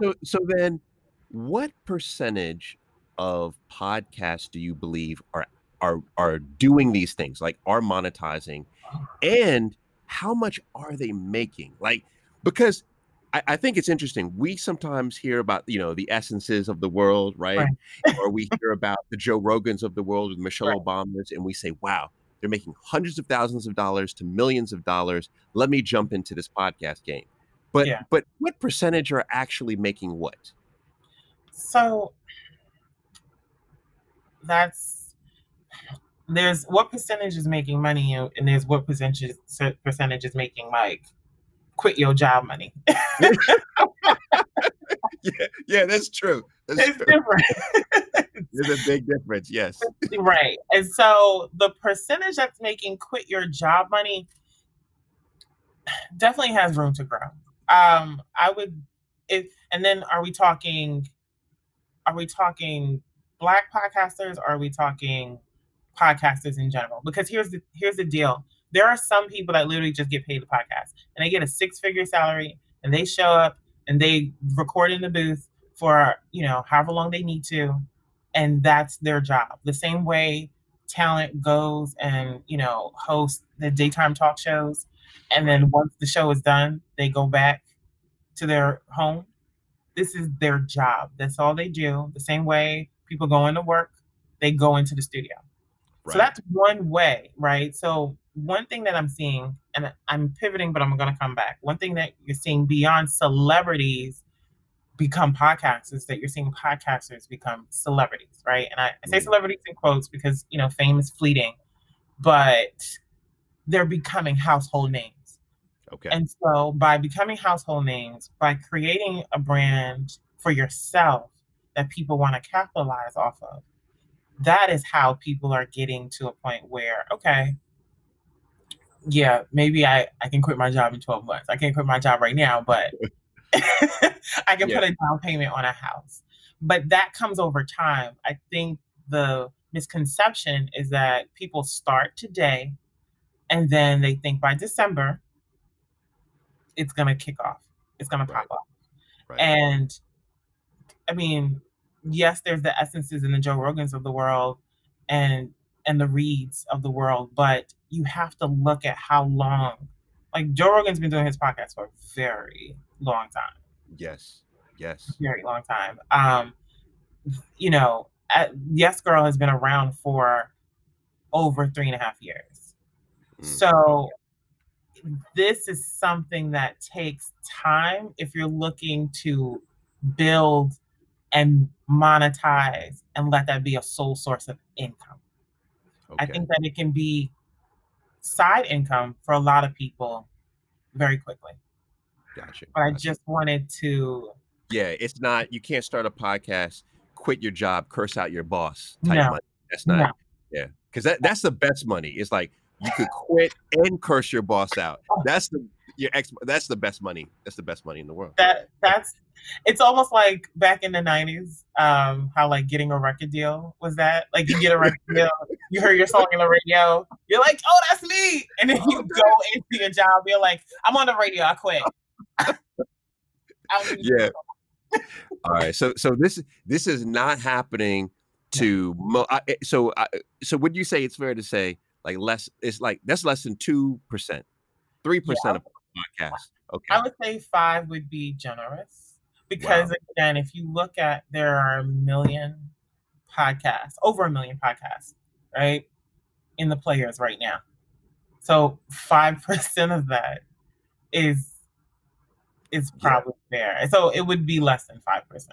so, so then, what percentage of podcasts do you believe are are are doing these things, like are monetizing, uh-huh. and how much are they making? Like, because I, I, think it's interesting. We sometimes hear about, you know, the essences of the world, right? right. or we hear about the Joe Rogans of the world with Michelle right. Obama's, and we say, wow, they're making hundreds of thousands of dollars to millions of dollars. Let me jump into this podcast game. But yeah. but what percentage are actually making what? So that's there's what percentage is making money and there's what percentage percentage is making like quit your job money. yeah, yeah, that's true. That's it's true. different. There's a big difference, yes. Right. And so the percentage that's making quit your job money definitely has room to grow. Um, I would if and then are we talking are we talking black podcasters or are we talking podcasters in general? Because here's the here's the deal. There are some people that literally just get paid to podcast and they get a six figure salary and they show up and they record in the booth for, you know, however long they need to. And that's their job. The same way talent goes and, you know, hosts the daytime talk shows. And then once the show is done, they go back to their home. This is their job. That's all they do. The same way people go into work, they go into the studio. Right. So that's one way, right? So one thing that I'm seeing, and I'm pivoting, but I'm going to come back. One thing that you're seeing beyond celebrities become podcasters, that you're seeing podcasters become celebrities, right? And I, I say mm. celebrities in quotes because you know fame is fleeting, but they're becoming household names. Okay. And so by becoming household names, by creating a brand for yourself that people want to capitalize off of, that is how people are getting to a point where, okay, yeah, maybe I, I can quit my job in 12 months. I can't quit my job right now, but I can yeah. put a down payment on a house. But that comes over time. I think the misconception is that people start today and then they think by December it's gonna kick off. It's gonna pop right. off. Right. And I mean, yes, there's the essences and the Joe Rogans of the world and and the Reeds of the world, but you have to look at how long. Like Joe Rogan's been doing his podcast for a very long time. Yes. Yes. Very long time. Um, you know, Yes Girl has been around for over three and a half years. Mm. So this is something that takes time if you're looking to build and monetize and let that be a sole source of income. Okay. I think that it can be side income for a lot of people very quickly. Gotcha. But I just wanted to. Yeah, it's not. You can't start a podcast, quit your job, curse out your boss type no. money. That's not. No. Yeah, because that that's the best money. It's like you could quit and curse your boss out. That's the your ex. That's the best money. That's the best money in the world. That that's. It's almost like back in the nineties, um, how like getting a record deal was that like you get a record deal, you hear your song on the radio, you're like, oh, that's me, and then you go into your job, you're like, I'm on the radio, I quit. yeah. All right. So so this this is not happening to mo- I, eh, so I, so would you say it's fair to say like less it's like that's less than 2%. 3% yeah. of podcasts. Okay. I would say 5 would be generous because wow. again, if you look at there are a million podcasts, over a million podcasts, right? In the players right now. So 5% of that is is probably yeah. fair. So it would be less than 5%.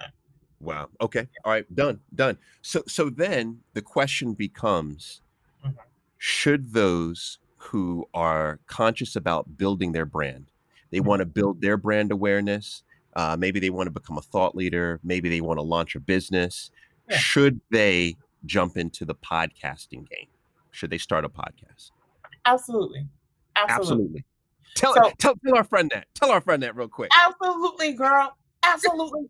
Wow. Okay. All right. Done. Done. So so then the question becomes mm-hmm should those who are conscious about building their brand, they want to mm-hmm. build their brand awareness. Uh, maybe they want to become a thought leader. Maybe they want to launch a business. Yeah. Should they jump into the podcasting game? Should they start a podcast? Absolutely. Absolutely. Absolutely. Tell, so, tell tell our friend that. Tell our friend that real quick. Absolutely, girl. Absolutely.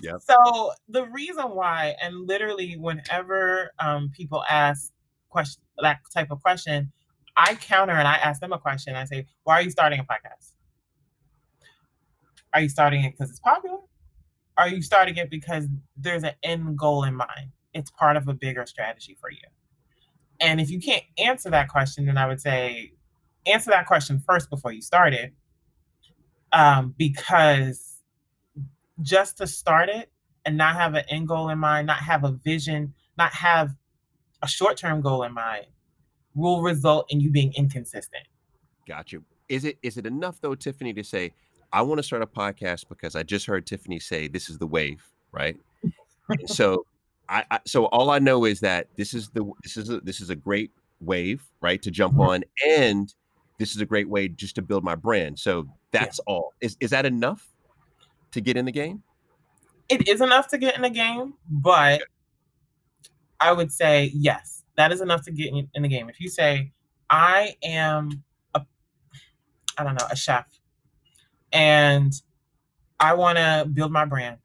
Yeah. So the reason why, and literally, whenever um, people ask question that type of question, I counter and I ask them a question. I say, "Why are you starting a podcast? Are you starting it because it's popular? Are you starting it because there's an end goal in mind? It's part of a bigger strategy for you." And if you can't answer that question, then I would say answer that question first before you start it. Um, because just to start it and not have an end goal in mind, not have a vision, not have a short term goal in mind, will result in you being inconsistent. Got you. Is it is it enough though, Tiffany, to say I want to start a podcast because I just heard Tiffany say this is the wave, right? so I, I, so all I know is that this is the this is a, this is a great wave, right, to jump mm-hmm. on, and this is a great way just to build my brand. So that's yeah. all. Is is that enough to get in the game? It is enough to get in the game, but I would say yes, that is enough to get in, in the game. If you say I am a, I don't know, a chef, and I want to build my brand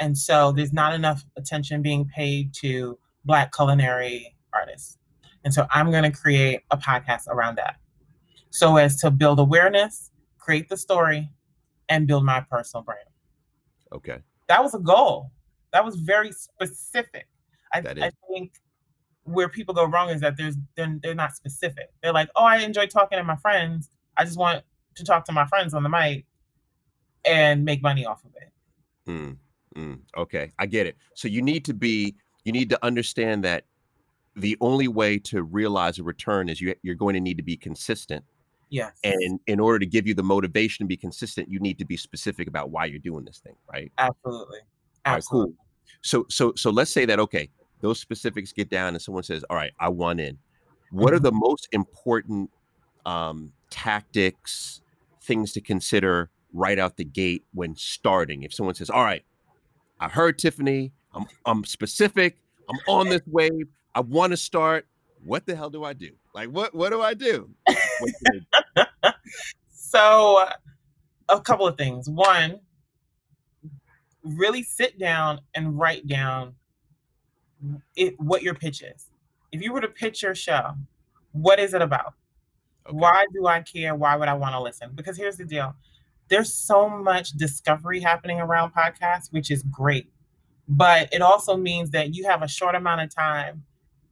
and so there's not enough attention being paid to Black culinary artists. And so I'm going to create a podcast around that. So as to build awareness, create the story, and build my personal brand. Okay. That was a goal. That was very specific. I, I think where people go wrong is that there's they're, they're not specific. They're like, oh, I enjoy talking to my friends. I just want to talk to my friends on the mic and make money off of it. Hmm. Mm, okay, I get it. So you need to be, you need to understand that the only way to realize a return is you, you're going to need to be consistent. Yes. And in order to give you the motivation to be consistent, you need to be specific about why you're doing this thing, right? Absolutely. Absolutely. Right, cool. So so so let's say that okay, those specifics get down and someone says, "All right, I want in." What mm-hmm. are the most important um, tactics, things to consider right out the gate when starting? If someone says, "All right, I heard Tiffany. I'm I'm specific. I'm on this wave. I want to start. What the hell do I do? Like what what do I do? so uh, a couple of things. One, really sit down and write down it, what your pitch is. If you were to pitch your show, what is it about? Okay. Why do I care? Why would I want to listen? Because here's the deal there's so much discovery happening around podcasts, which is great. But it also means that you have a short amount of time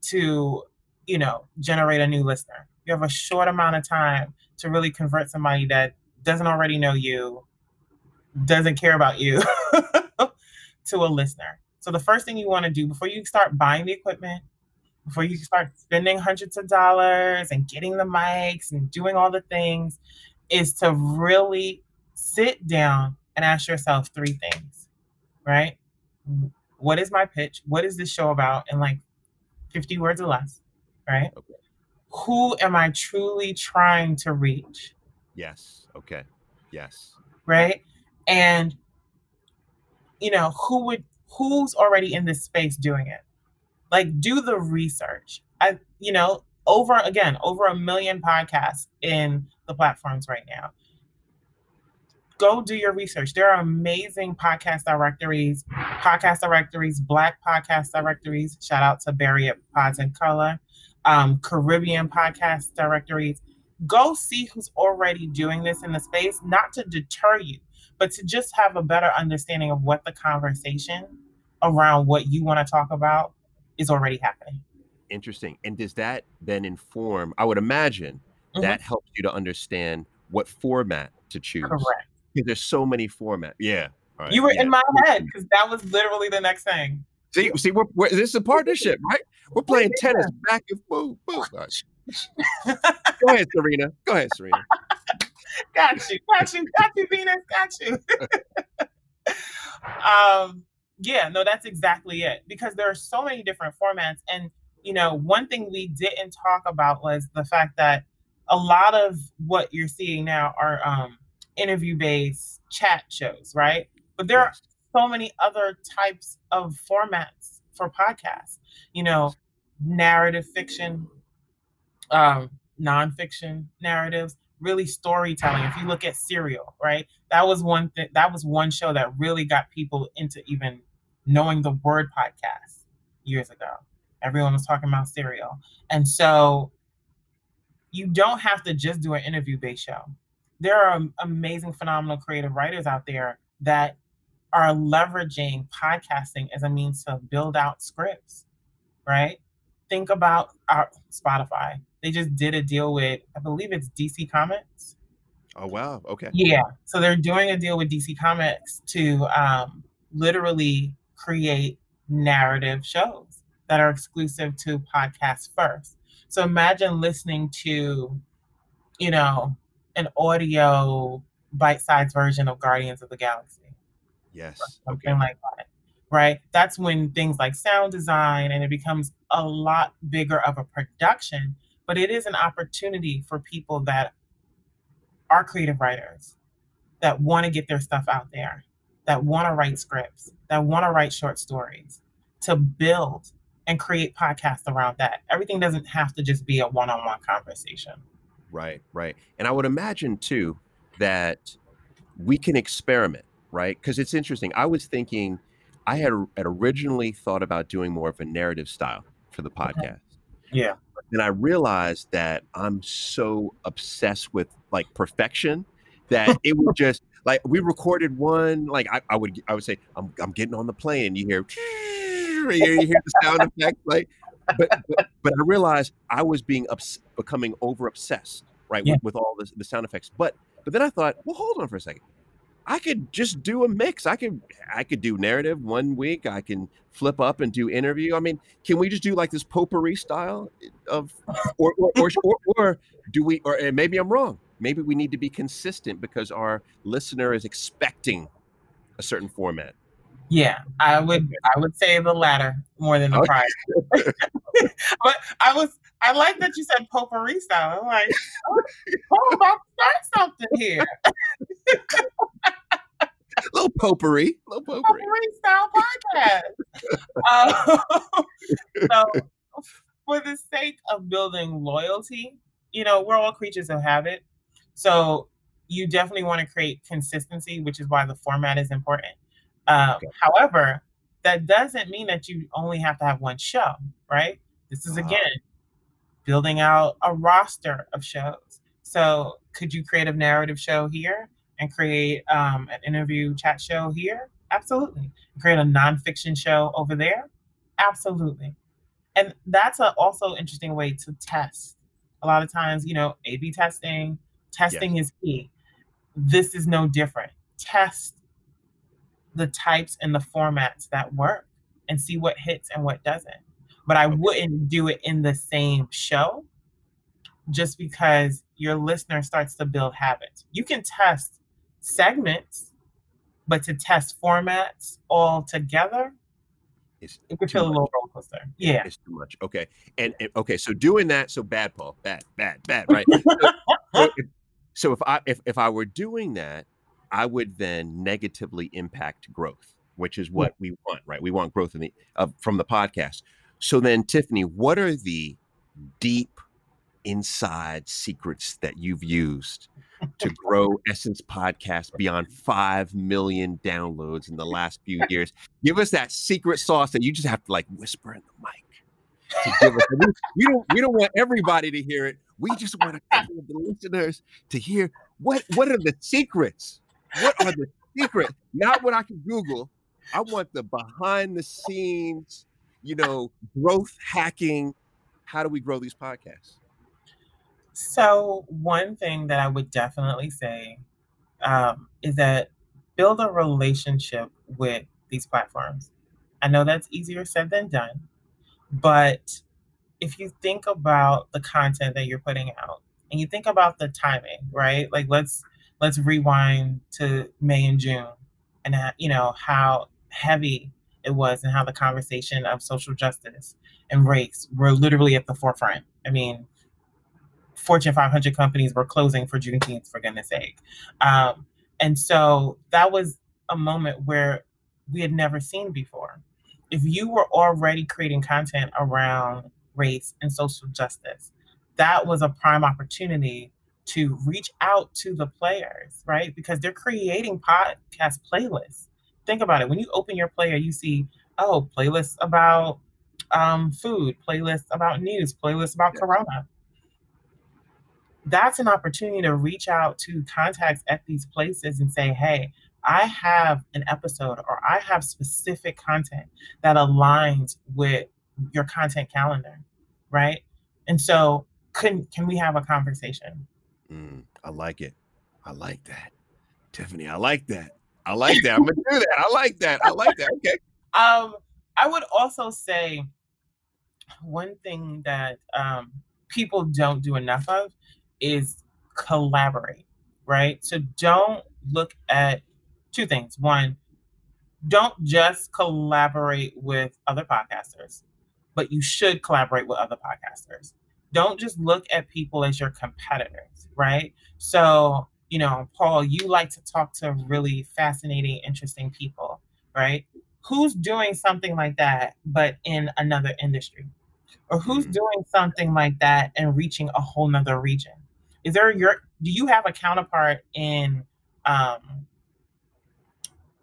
to, you know, generate a new listener. You have a short amount of time to really convert somebody that doesn't already know you, doesn't care about you, to a listener. So the first thing you want to do before you start buying the equipment, before you start spending hundreds of dollars and getting the mics and doing all the things, is to really sit down and ask yourself three things, right? What is my pitch? What is this show about in like 50 words or less, right? Okay. Who am I truly trying to reach? Yes. Okay. Yes. Right? And you know, who would who's already in this space doing it? Like do the research. I you know, over again, over a million podcasts in the platforms right now go do your research. There are amazing podcast directories, podcast directories, Black podcast directories. Shout out to Barry at Pods in Color, um, Caribbean podcast directories. Go see who's already doing this in the space, not to deter you, but to just have a better understanding of what the conversation around what you want to talk about is already happening. Interesting. And does that then inform? I would imagine mm-hmm. that helps you to understand what format to choose. Correct Because there's so many formats. Yeah. Right. You were yeah. in my head because that was literally the next thing. See, see, we're, we're this is a partnership, right? We're playing yeah. tennis back and forth. Right. Go ahead, Serena. Go ahead, Serena. got you, got you, got you, Venus, got you. um, yeah, no, that's exactly it. Because there are so many different formats, and you know, one thing we didn't talk about was the fact that a lot of what you're seeing now are um, interview based chat shows, right? But there are so many other types of formats for podcasts. You know, narrative fiction, um, nonfiction narratives, really storytelling. If you look at Serial, right? That was one that was one show that really got people into even knowing the word podcast years ago. Everyone was talking about Serial. And so you don't have to just do an interview based show there are amazing, phenomenal creative writers out there that are leveraging podcasting as a means to build out scripts, right? Think about our Spotify. They just did a deal with, I believe it's DC Comics. Oh wow. Okay. Yeah. So they're doing a deal with DC Comics to um, literally create narrative shows that are exclusive to podcasts first. So imagine listening to, you know, an audio bite-sized version of Guardians of the Galaxy. Yes. Something okay. like that. Right. That's when things like sound design and it becomes a lot bigger of a production, but it is an opportunity for people that are creative writers that want to get their stuff out there, that want to write scripts, that want to write short stories, to build and create podcasts around that. Everything doesn't have to just be a one on one conversation. Right, right. And I would imagine too that we can experiment, right? Because it's interesting. I was thinking, I had, had originally thought about doing more of a narrative style for the podcast. Yeah. And I realized that I'm so obsessed with like perfection that it would just like we recorded one like I, I would I would say I'm I'm getting on the plane you hear you hear the sound effects like but, but, but I realized I was being ups, becoming over obsessed right yeah. with, with all this, the sound effects but but then I thought well hold on for a second I could just do a mix. I could I could do narrative one week. I can flip up and do interview. I mean, can we just do like this potpourri style of, or or or, or, or do we? Or maybe I'm wrong. Maybe we need to be consistent because our listener is expecting a certain format. Yeah, I would I would say the latter more than the okay. prior. but I was I like that you said potpourri style. I'm like, oh, oh I'm about to start something here. Little potpourri, little potpourri. potpourri style podcast. uh, so, for the sake of building loyalty, you know, we're all creatures of habit. So, you definitely want to create consistency, which is why the format is important. Um, okay. However, that doesn't mean that you only have to have one show, right? This is uh-huh. again building out a roster of shows. So, could you create a narrative show here and create um, an interview chat show here? Absolutely. Create a nonfiction show over there? Absolutely. And that's a also interesting way to test. A lot of times, you know, A B testing, testing yes. is key. This is no different. Test the types and the formats that work and see what hits and what doesn't. But I okay. wouldn't do it in the same show just because your listener starts to build habits. You can test segments, but to test formats all together, it's it could feel much. a little roller coaster. Yeah. It's too much. Okay. And, and, okay, so doing that, so bad, Paul. Bad, bad, bad, right? so, so, if, I if, if I were doing that, I would then negatively impact growth, which is what yeah. we want, right? We want growth in the uh, from the podcast. So then, Tiffany, what are the deep inside secrets that you've used to grow Essence Podcast beyond 5 million downloads in the last few years? Give us that secret sauce that you just have to like whisper in the mic. To give us. We, we don't we don't want everybody to hear it. We just want a couple of the listeners to hear what what are the secrets what are the secrets? Not what I can Google. I want the behind the scenes, you know, growth hacking. How do we grow these podcasts? So, one thing that I would definitely say um, is that build a relationship with these platforms. I know that's easier said than done, but if you think about the content that you're putting out and you think about the timing, right? Like, let's let's rewind to May and June and you know how heavy it was and how the conversation of social justice and race were literally at the forefront. I mean, Fortune 500 companies were closing for Juneteenth, for goodness sake. Um, and so that was a moment where we had never seen before. If you were already creating content around race and social justice, that was a prime opportunity to reach out to the players, right? Because they're creating podcast playlists. Think about it. When you open your player, you see, oh, playlists about um, food, playlists about news, playlists about yeah. Corona. That's an opportunity to reach out to contacts at these places and say, hey, I have an episode or I have specific content that aligns with your content calendar. right? And so, can can we have a conversation? Mm, I like it. I like that, Tiffany. I like that. I like that. I'm gonna do that. I like that. I like that. Okay. Um, I would also say one thing that um, people don't do enough of is collaborate, right? So don't look at two things. One, don't just collaborate with other podcasters, but you should collaborate with other podcasters. Don't just look at people as your competitors, right? So, you know, Paul, you like to talk to really fascinating, interesting people, right? Who's doing something like that, but in another industry? Or who's Mm. doing something like that and reaching a whole nother region? Is there your do you have a counterpart in um,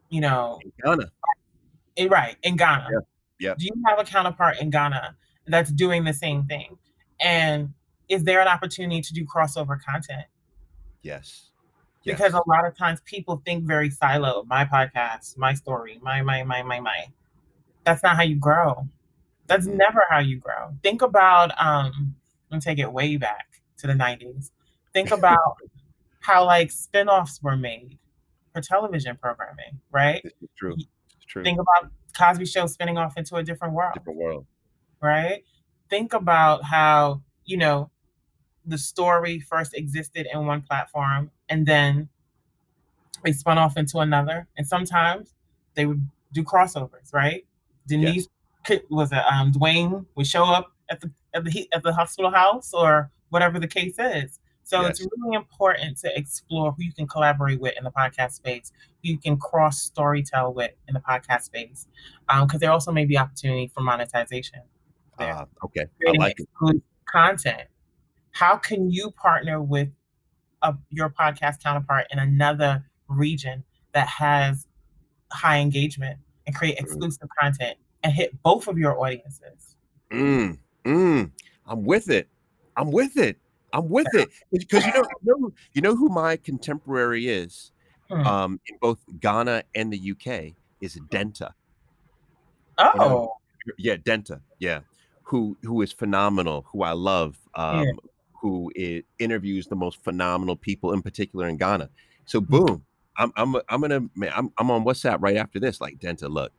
you know, Ghana. Eh, right, in Ghana. Yeah, yeah. Do you have a counterpart in Ghana that's doing the same thing? And is there an opportunity to do crossover content? Yes. Yes. Because a lot of times people think very siloed. My podcast, my story, my, my, my, my, my. That's not how you grow. That's Mhm. never how you grow. Think about, um, let me take it way back to the 90s. Think about how like spin-offs were made for television programming, right? This is true. It's true. Think about Cosby Show spinning off into a different world. Different world. right? Think about how, you know, the story first existed in one platform and then they spun off into another. And sometimes they would do crossovers, right? Denise could- was it um Dwayne would show up at the at the he- at the hospital house or whatever the case is. So it's really important to explore who you can collaborate with in the podcast space, who you can cross storytell with in the podcast space, because there also may be opportunity for monetization there. Ah, okay. I creating like it. content. How can you partner with a, your podcast counterpart in another region that has high engagement and create Mm. exclusive content and hit both of your audiences? Mm, mm, I'm with it. I'm with it. I'm with it because you know, you know, you know who my contemporary is, Hmm. um, in both Ghana and the UK is Denta. oh, know, Yeah, Denta. Yeah, who who is phenomenal. Who I love. Um, Yeah. who interviews the most phenomenal people, in particular in Ghana. So Mm-hmm. boom, I'm I'm I'm gonna man, I'm I'm on WhatsApp right after this. Like Denta, look,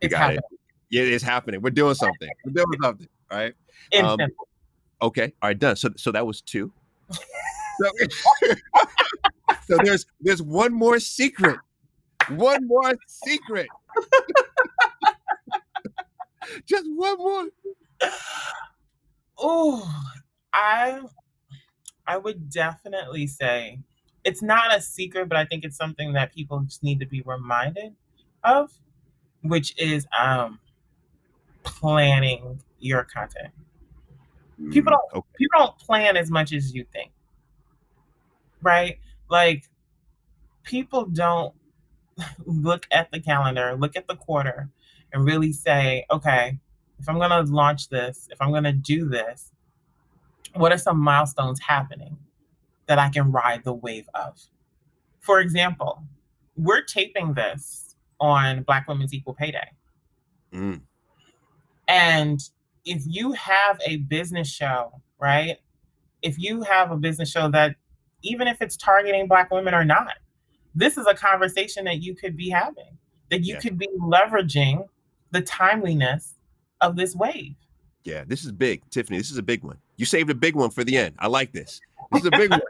you it's got happening. it. Yeah, it's happening. We're doing something. We're doing something. Right. Um. Okay. All right. Done. So so that was two. So, so there's there's one more secret. One more secret. Just one more. Oh, I I would definitely say it's not a secret, but I think it's something that people just need to be reminded of, which is um planning your content. People Mm, don't okay. people don't plan as much as you think. Right? Like people don't look at the calendar, look at the quarter, and really say, okay, if I'm gonna launch this, if I'm gonna do this, what are some milestones happening that I can ride the wave of? For example, we're taping this on Black Women's Equal Pay Day. Mm, And if you have a business show, right? If you have a business show that, even if it's targeting Black women or not, this is a conversation that you could be having, that you Yes. could be leveraging the timeliness of this wave. yeah, this is big, Tiffany. This is a big one. You saved a big one for the end. I like this. This is a big one.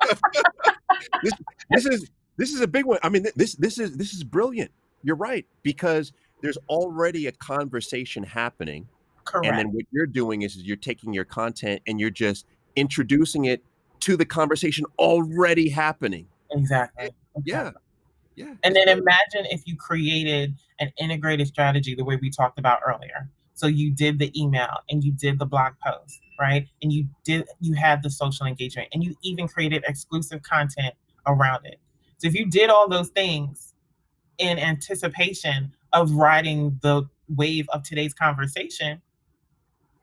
this, this is this is a big one. I mean, this this is this is brilliant. You're right because there's already a conversation happening Correct. and then what you're doing is you're taking your content and you're just introducing it to the conversation already happening exactly. yeah exactly. yeah And then imagine if you created an integrated strategy the way we talked about earlier. So you did the email and you did the blog post, right? And you did you had the social engagement and you even created exclusive content around it. So if you did all those things in anticipation of riding the wave of today's conversation,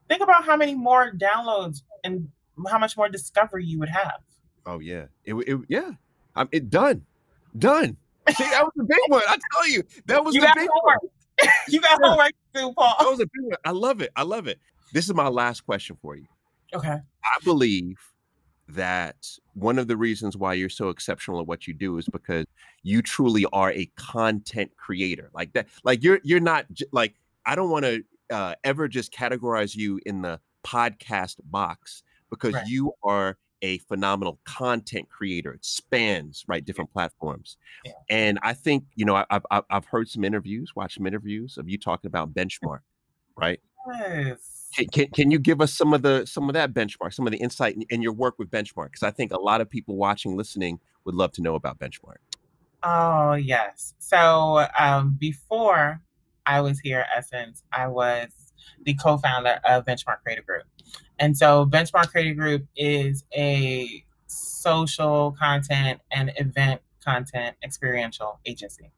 think about how many more downloads and how much more discovery you would have. oh yeah it, it yeah i'm it done done see that was a big one i tell you that was You got big one you got Yeah. homework too, Paul. that was a big one i love it i love it this is my last question for you. Okay. I believe that one of the reasons why you're so exceptional at what you do is because you truly are a content creator. Like that, like you're you're not like I don't want to uh, ever just categorize you in the podcast box because right. you are a phenomenal content creator. It spans right different platforms, yeah. and I think you know I've I've heard some interviews, watched some interviews of you talking about benchmark, right? Yes. Can, can, can, you give us some of the some of that benchmark, some of the insight in, in your work with benchmark? Because I think a lot of people watching, listening would love to know about benchmark. Oh yes. So um, before I was here at Essence, I was the co-founder of Benchmark Creative Group. And so Benchmark Creative Group is a social content and event content experiential agency.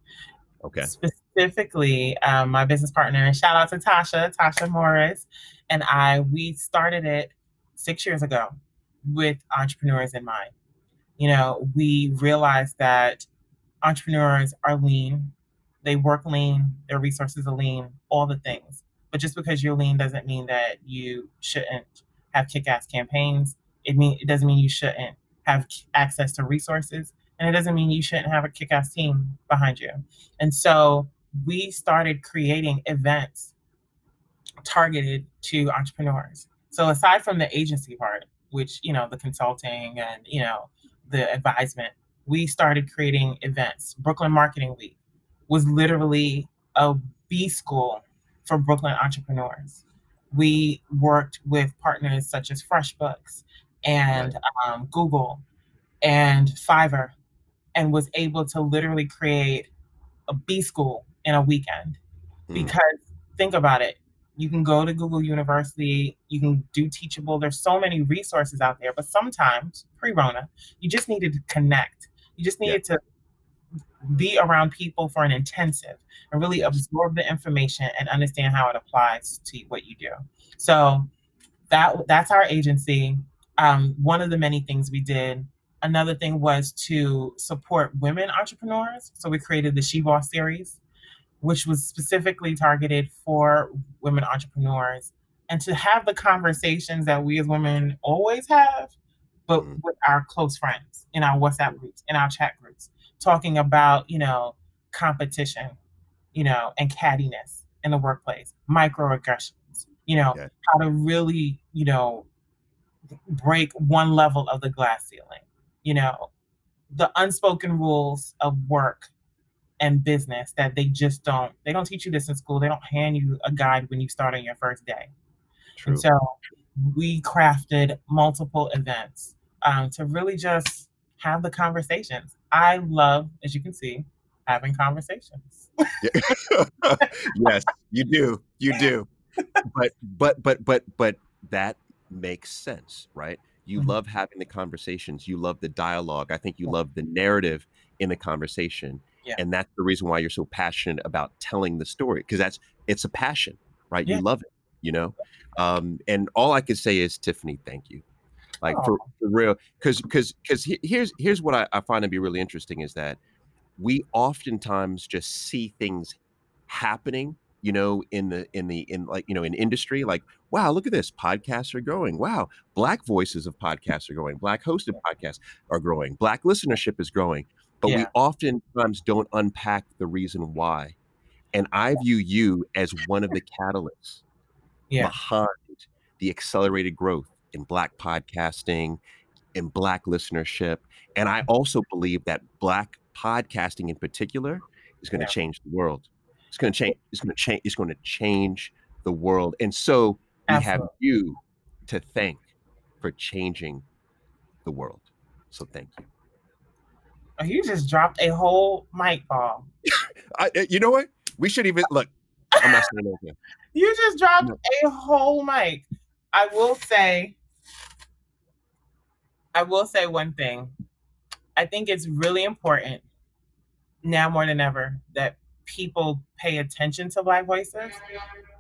Okay. Specifically, um, my business partner, and shout out to Tasha, Tasha Morris, and I, we started it six years ago with entrepreneurs in mind. You know, we realized that entrepreneurs are lean, they work lean, their resources are lean, all the things. But just because you're lean doesn't mean that you shouldn't have kick-ass campaigns. It mean it doesn't mean you shouldn't have access to resources, and it doesn't mean you shouldn't have a kick-ass team behind you. And so we started creating events targeted to entrepreneurs. So aside from the agency part, which you know the consulting and you know the advisement, we started creating events. Brooklyn Marketing Week was literally a B school for Brooklyn entrepreneurs. We worked with partners such as FreshBooks and um, Google and Fiverr, and was able to literally create a B school in a weekend. Mm. Because think about it, you can go to Google University, you can do Teachable. There's so many resources out there, but sometimes pre-Rona, you just needed to connect. You just needed yeah. to be around people for an intensive and really absorb the information and understand how it applies to what you do. So that that's our agency. Um, one of the many things we did. Another thing was to support women entrepreneurs. So we created the She Boss series, which was specifically targeted for women entrepreneurs and to have the conversations that we as women always have, but mm-hmm. with our close friends in our WhatsApp groups, in our chat groups talking about, you know, competition, you know, and cattiness in the workplace, microaggressions, you know, yeah. how to really, you know, break one level of the glass ceiling, you know, the unspoken rules of work and business that they just don't they don't teach you this in school. They don't hand you a guide when you start on your first day. True. And so we crafted multiple events um, to really just have the conversations. I love, as you can see, having conversations. yes, you do. You do. But but but but but that makes sense, right? You mm-hmm. love having the conversations. You love the dialogue. I think you love the narrative in the conversation. Yeah. And that's the reason why you're so passionate about telling the story because that's it's a passion, right? Yeah. You love it, you know? Um, and all I can say is Tiffany, thank you like oh. for, for, real because because because here's here's what I, I find to be really interesting is that we oftentimes just see things happening you know in the in the in like you know in industry like wow look at this podcasts are growing. Wow black voices of podcasts are growing. Black hosted podcasts are growing. Black listenership is growing. But yeah. we oftentimes don't unpack the reason why. And i view you as one of the catalysts yeah. behind the accelerated growth in Black podcasting, in Black listenership. And I mm-hmm. also believe that Black podcasting in particular is going to yeah. change the world. It's going to change. It's going to change. It's going to change the world. And so we Absolutely. have you to thank for changing the world. So thank you. Oh, you just dropped a whole mic bomb. I, eh, you know what? We should even look. I'm not saying anything. You just dropped no. a whole mic. I will say I will say one thing. I think it's really important now more than ever that people pay attention to Black voices,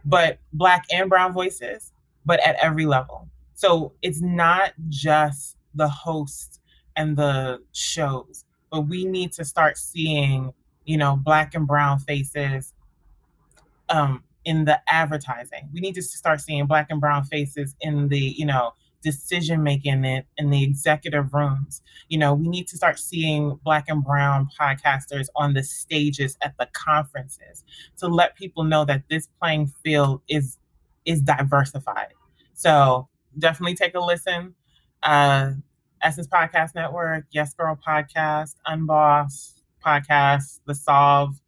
but Black and Brown voices, but at every level. So it's not just the hosts and the shows, but we need to start seeing, you know, Black and Brown faces um, in the advertising. We need to start seeing black and brown faces in the, you know, decision making in, in the executive rooms. You know, we need to start seeing black and brown podcasters on the stages at the conferences to let people know that this playing field is is diversified. So definitely take a listen. Uh, Essence Podcast Network, Yes Girl Podcast, Unboss Podcast, The Solve,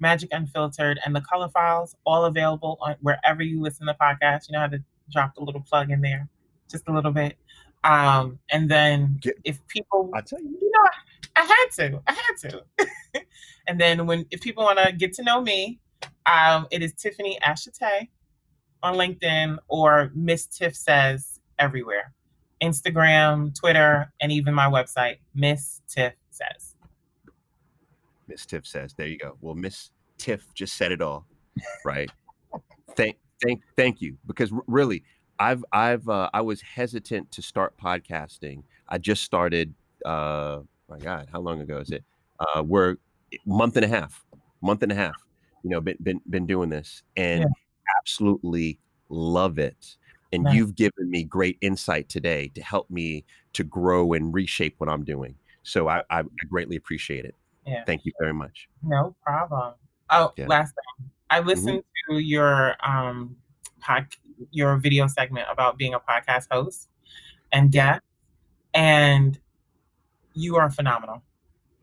Magic Unfiltered, and the Color Files, all available on wherever you listen to podcasts. You know how to drop the little plug in there, just a little bit. Um, and then Get, if people, I tell you, you know, I, I had to, I had to. and then when if people want to get to know me, um, it is Tiffany Ashitey on LinkedIn or Miss Tiff Says everywhere. Instagram, Twitter, and even my website, Miss Tiff Says. Miss Tiff says. There you go. Well, Miss Tiff just said it all, right? thank, thank, thank you. Because really, I've, I've, uh, I was hesitant to start podcasting. I just started. Uh, my God, how long ago is it? Uh, we're month and a half, month and a half. You know, been been been doing this, and yeah. absolutely love it and nice. you've given me great insight today to help me to grow and reshape what I'm doing. So I, I greatly appreciate it. Yeah. Thank you very much. No problem. Oh, yeah. last thing. I mm-hmm. listened mm-hmm. to your um pod, your video segment about being a podcast host and guest, and you are phenomenal.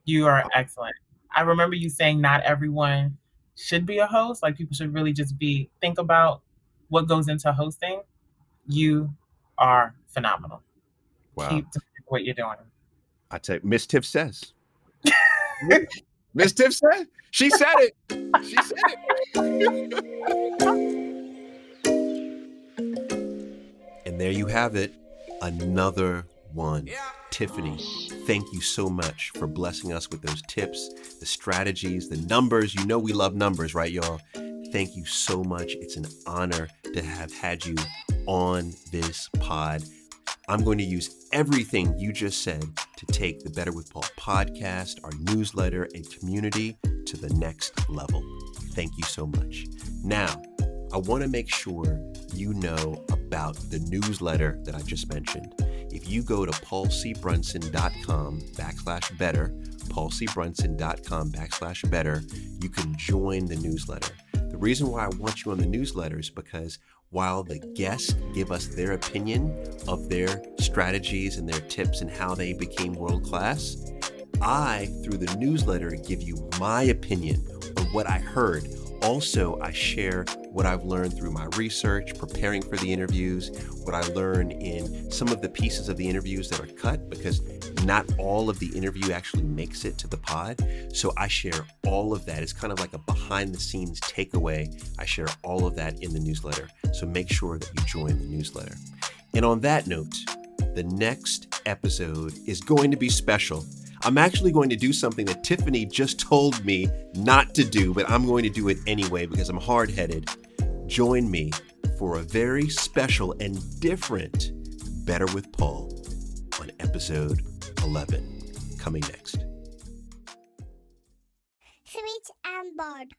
You are excellent. I remember you saying not everyone should be a host. Like people should really just be think about what goes into hosting you are phenomenal. Wow. Keep doing what you're doing. I you, Miss Tiff says. Miss Tiff said. She said it. She said it. and there you have it. Another one. Tiffany, thank you so much for blessing us with those tips, the strategies, the numbers. You know we love numbers, right, y'all? Thank you so much. It's an honor to have had you on this pod. I'm going to use everything you just said to take the Better with Paul podcast, our newsletter, and community to the next level. Thank you so much. Now, I want to make sure you know about the newsletter that I just mentioned. If you go to paulcbrunson.com backslash better, paulcbrunson.com backslash better, you can join the newsletter. The reason why I want you on the newsletter is because while the guests give us their opinion of their strategies and their tips and how they became world class, I, through the newsletter, give you my opinion on what I heard. Also, I share what I've learned through my research, preparing for the interviews, what I learned in some of the pieces of the interviews that are cut, because not all of the interview actually makes it to the pod. So I share all of that. It's kind of like a behind the scenes takeaway. I share all of that in the newsletter. So make sure that you join the newsletter. And on that note, the next episode is going to be special. I'm actually going to do something that Tiffany just told me not to do, but I'm going to do it anyway because I'm hard headed. Join me for a very special and different Better with Paul on episode 11 coming next. Switch and Board.